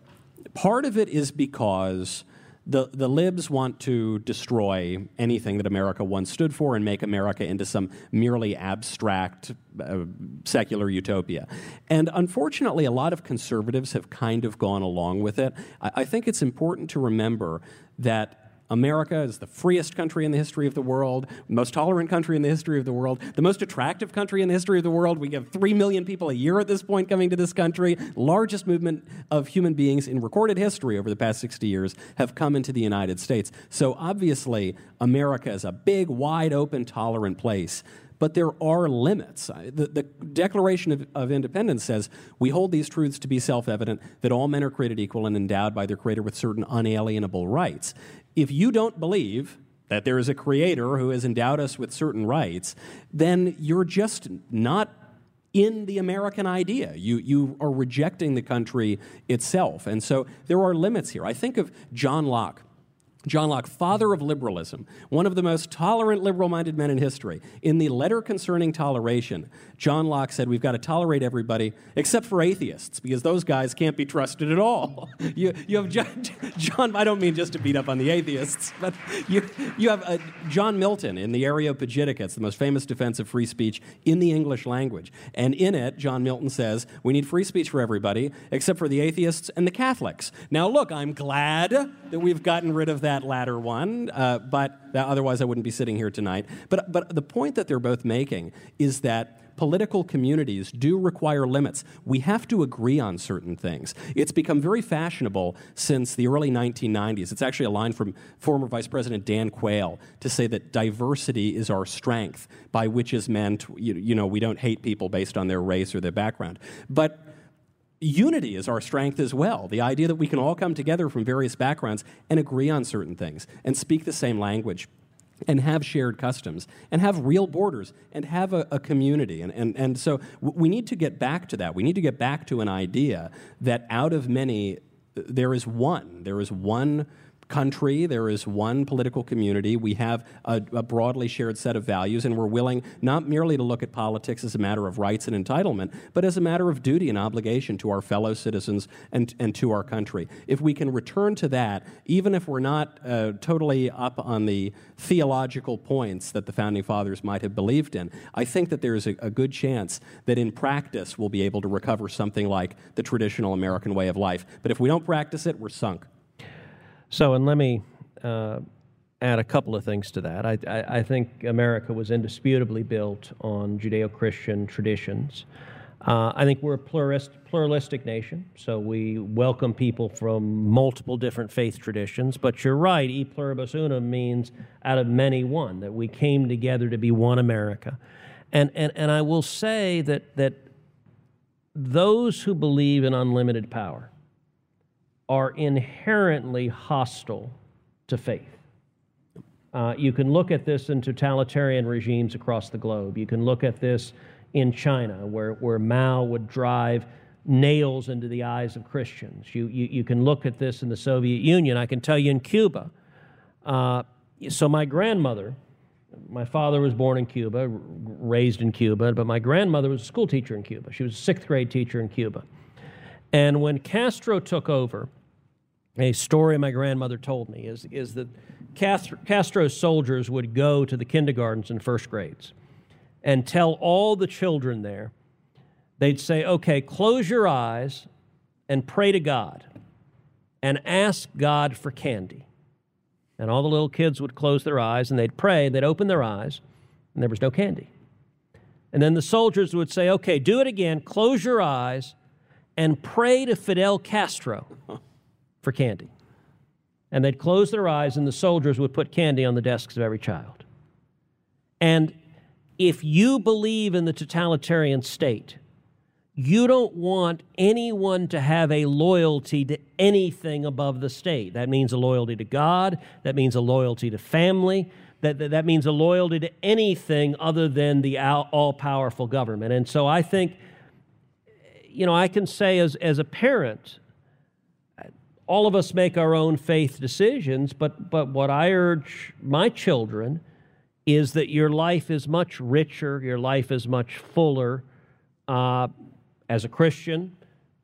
part of it is because the, the libs want to destroy anything that America once stood for and make America into some merely abstract uh, secular utopia. And unfortunately, a lot of conservatives have kind of gone along with it. I, I think it's important to remember that America is the freest country in the history of the world, most tolerant country in the history of the world, the most attractive country in the history of the world. We have 3 million people a year at this point coming to this country. Largest movement of human beings in recorded history over the past 60 years have come into the United States. So obviously, America is a big, wide open, tolerant place but there are limits. The, the Declaration of, of, Independence says we hold these truths to be self evident that all men are created equal and endowed by their Creator with certain unalienable rights. If you don't believe that there is a Creator who has endowed us with certain rights, then you're just not in the American idea. You, you are rejecting the country itself. And so there are limits here. I think of John Locke John Locke, father of liberalism, one of the most tolerant liberal minded men in history. In the letter concerning toleration, John Locke said, We've got to tolerate everybody except for atheists, because those guys can't be trusted at all. you, you have John, John, I don't mean just to beat up on the atheists, but you, you have uh, John Milton in the Areopagitica. It's the most famous defense of free speech in the English language. And in it, John Milton says, We need free speech for everybody except for the atheists and the Catholics. Now, look, I'm glad that we've gotten rid of that that latter one, uh, but otherwise I wouldn't be sitting here tonight. But, but the point that they're both making is that political communities do require limits. We have to agree on certain things. It's become very fashionable since the early 1990s. It's actually a line from former Vice President Dan Quayle to say that diversity is our strength, by which is meant, you, you know, we don't hate people based on their race or their background. But unity is our strength as well. The idea that we can all come together from various backgrounds and agree on certain things and speak the same language and have shared customs and have real borders and have a, a community. And, and, and so we need to get back to that. We need to get back to an idea that out of many, uh, there is one. There is one country, there is one political community, we have a, a, broadly shared set of values, and we're willing not merely to look at politics as a matter of rights and entitlement, but as a matter of duty and obligation to our fellow citizens and, and to our country. If we can return to that, even if we're not uh, totally up on the theological points that the founding fathers might have believed in, I think that there's a, a good chance that in practice we'll be able to recover something like the traditional American way of life. But if we don't practice it, we're sunk. So, and let me uh, add a couple of things to that. I, I, I think America was indisputably built on Judeo Christian traditions. Uh, I think we're a plurist, pluralistic nation, so we welcome people from multiple different faith traditions. But you're right, e pluribus unum means out of many one, that we came together to be one America. And, and, and I will say that, that those who believe in unlimited power, are inherently hostile to faith. Uh, you can look at this in totalitarian regimes across the globe. You can look at this in China, where, where Mao would drive nails into the eyes of Christians. You, you, you can look at this in the Soviet Union. I can tell you in Cuba. Uh, so, my grandmother, my father was born in Cuba, raised in Cuba, but my grandmother was a school teacher in Cuba. She was a sixth grade teacher in Cuba. And when Castro took over, a story my grandmother told me is, is that Castro, Castro's soldiers would go to the kindergartens and first grades and tell all the children there, they'd say, okay, close your eyes and pray to God and ask God for candy. And all the little kids would close their eyes and they'd pray, they'd open their eyes, and there was no candy. And then the soldiers would say, okay, do it again, close your eyes and pray to Fidel Castro for candy. And they'd close their eyes, and the soldiers would put candy on the desks of every child. And if you believe in the totalitarian state, you don't want anyone to have a loyalty to anything above the state. That means a loyalty to God, that means a loyalty to family, that, that, that means a loyalty to anything other than the all powerful government. And so I think, you know, I can say as, as a parent, all of us make our own faith decisions, but, but what I urge my children is that your life is much richer, your life is much fuller uh, as a Christian.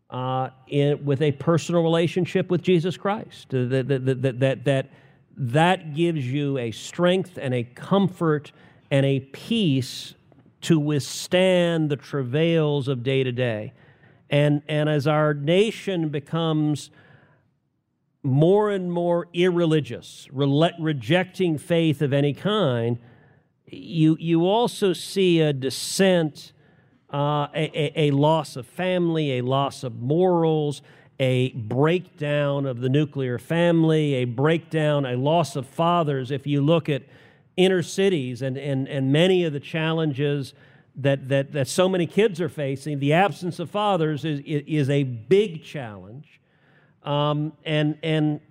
Uh, in, with a personal relationship with Jesus Christ. That, that, that, that, that, that gives you a strength and a comfort and a peace to withstand the travails of day to day. And, and as our nation becomes more and more irreligious, re- rejecting faith of any kind, you, you also see a descent, uh, a, a, a loss of family, a loss of morals, a breakdown of the nuclear family, a breakdown, a loss of fathers. If you look at inner cities and, and, and many of the challenges that, that, that so many kids are facing, the absence of fathers is, is a big challenge um, and, and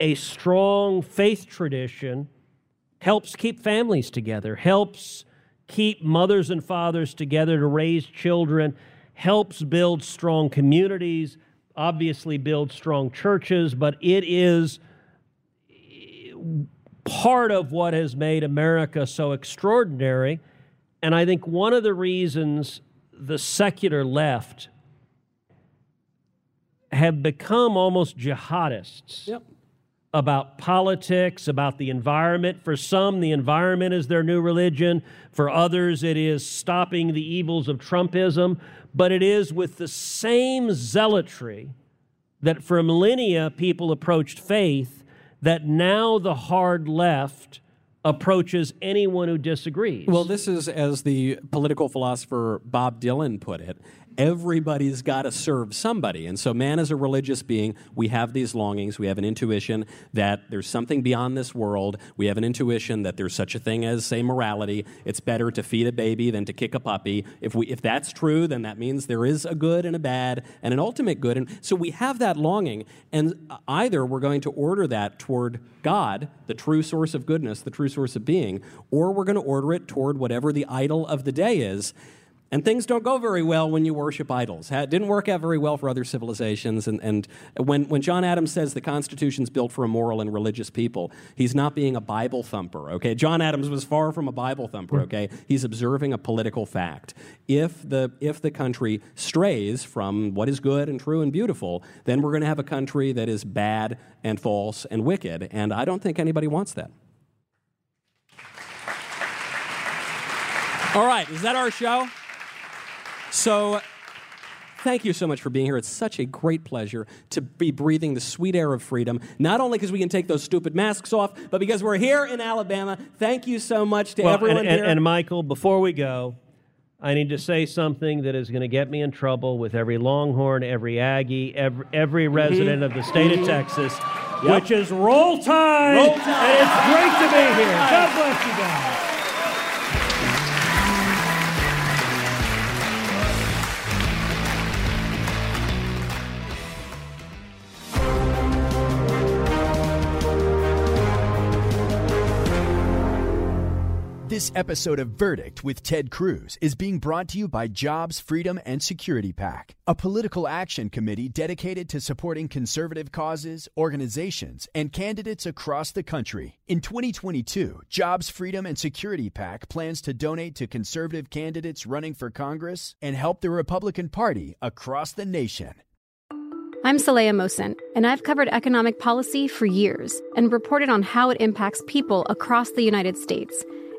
a strong faith tradition helps keep families together, helps keep mothers and fathers together to raise children, helps build strong communities, obviously build strong churches, but it is part of what has made America so extraordinary. And I think one of the reasons the secular left have become almost jihadists yep. about politics, about the environment. For some, the environment is their new religion. For others, it is stopping the evils of Trumpism. But it is with the same zealotry that for millennia people approached faith that now the hard left approaches anyone who disagrees. Well, this is, as the political philosopher Bob Dylan put it, everybody's got to serve somebody. And so, man is a religious being. We have these longings. We have an intuition that there's something beyond this world. We have an intuition that there's such a thing as, say, morality. It's better to feed a baby than to kick a puppy. If, we, if that's true, then that means there is a good and a bad and an ultimate good. And so, we have that longing. And either we're going to order that toward God, the true source of goodness, the true source of being, or we're going to order it toward whatever the idol of the day is. And things don't go very well when you worship idols. It didn't work out very well for other civilizations. And, and when, when John Adams says the Constitution's built for a moral and religious people, he's not being a Bible thumper, okay? John Adams was far from a Bible thumper, hmm. okay? He's observing a political fact. If the, if the country strays from what is good and true and beautiful, then we're going to have a country that is bad and false and wicked. And I don't think anybody wants that. All right, is that our show? So, thank you so much for being here. It's such a great pleasure to be breathing the sweet air of freedom, not only because we can take those stupid masks off, but because we're here in Alabama. Thank you so much to well, everyone and, here. And, and Michael, before we go, I need to say something that is going to get me in trouble with every Longhorn, every Aggie, every, every Mm-hmm. resident of the state of Texas, which is roll tide. Roll Tide. And it's great to be here. God bless you This episode of Verdict with Ted Cruz is being brought to you by Jobs, Freedom, and Security PAC, a political action committee dedicated to supporting conservative causes, organizations, and candidates across the country. In 2022, Jobs, Freedom, and Security PAC plans to donate to conservative candidates running for Congress and help the Republican Party across the nation. I'm Saleha Mohsin, and I've covered economic policy for years and reported on how it impacts people across the United States.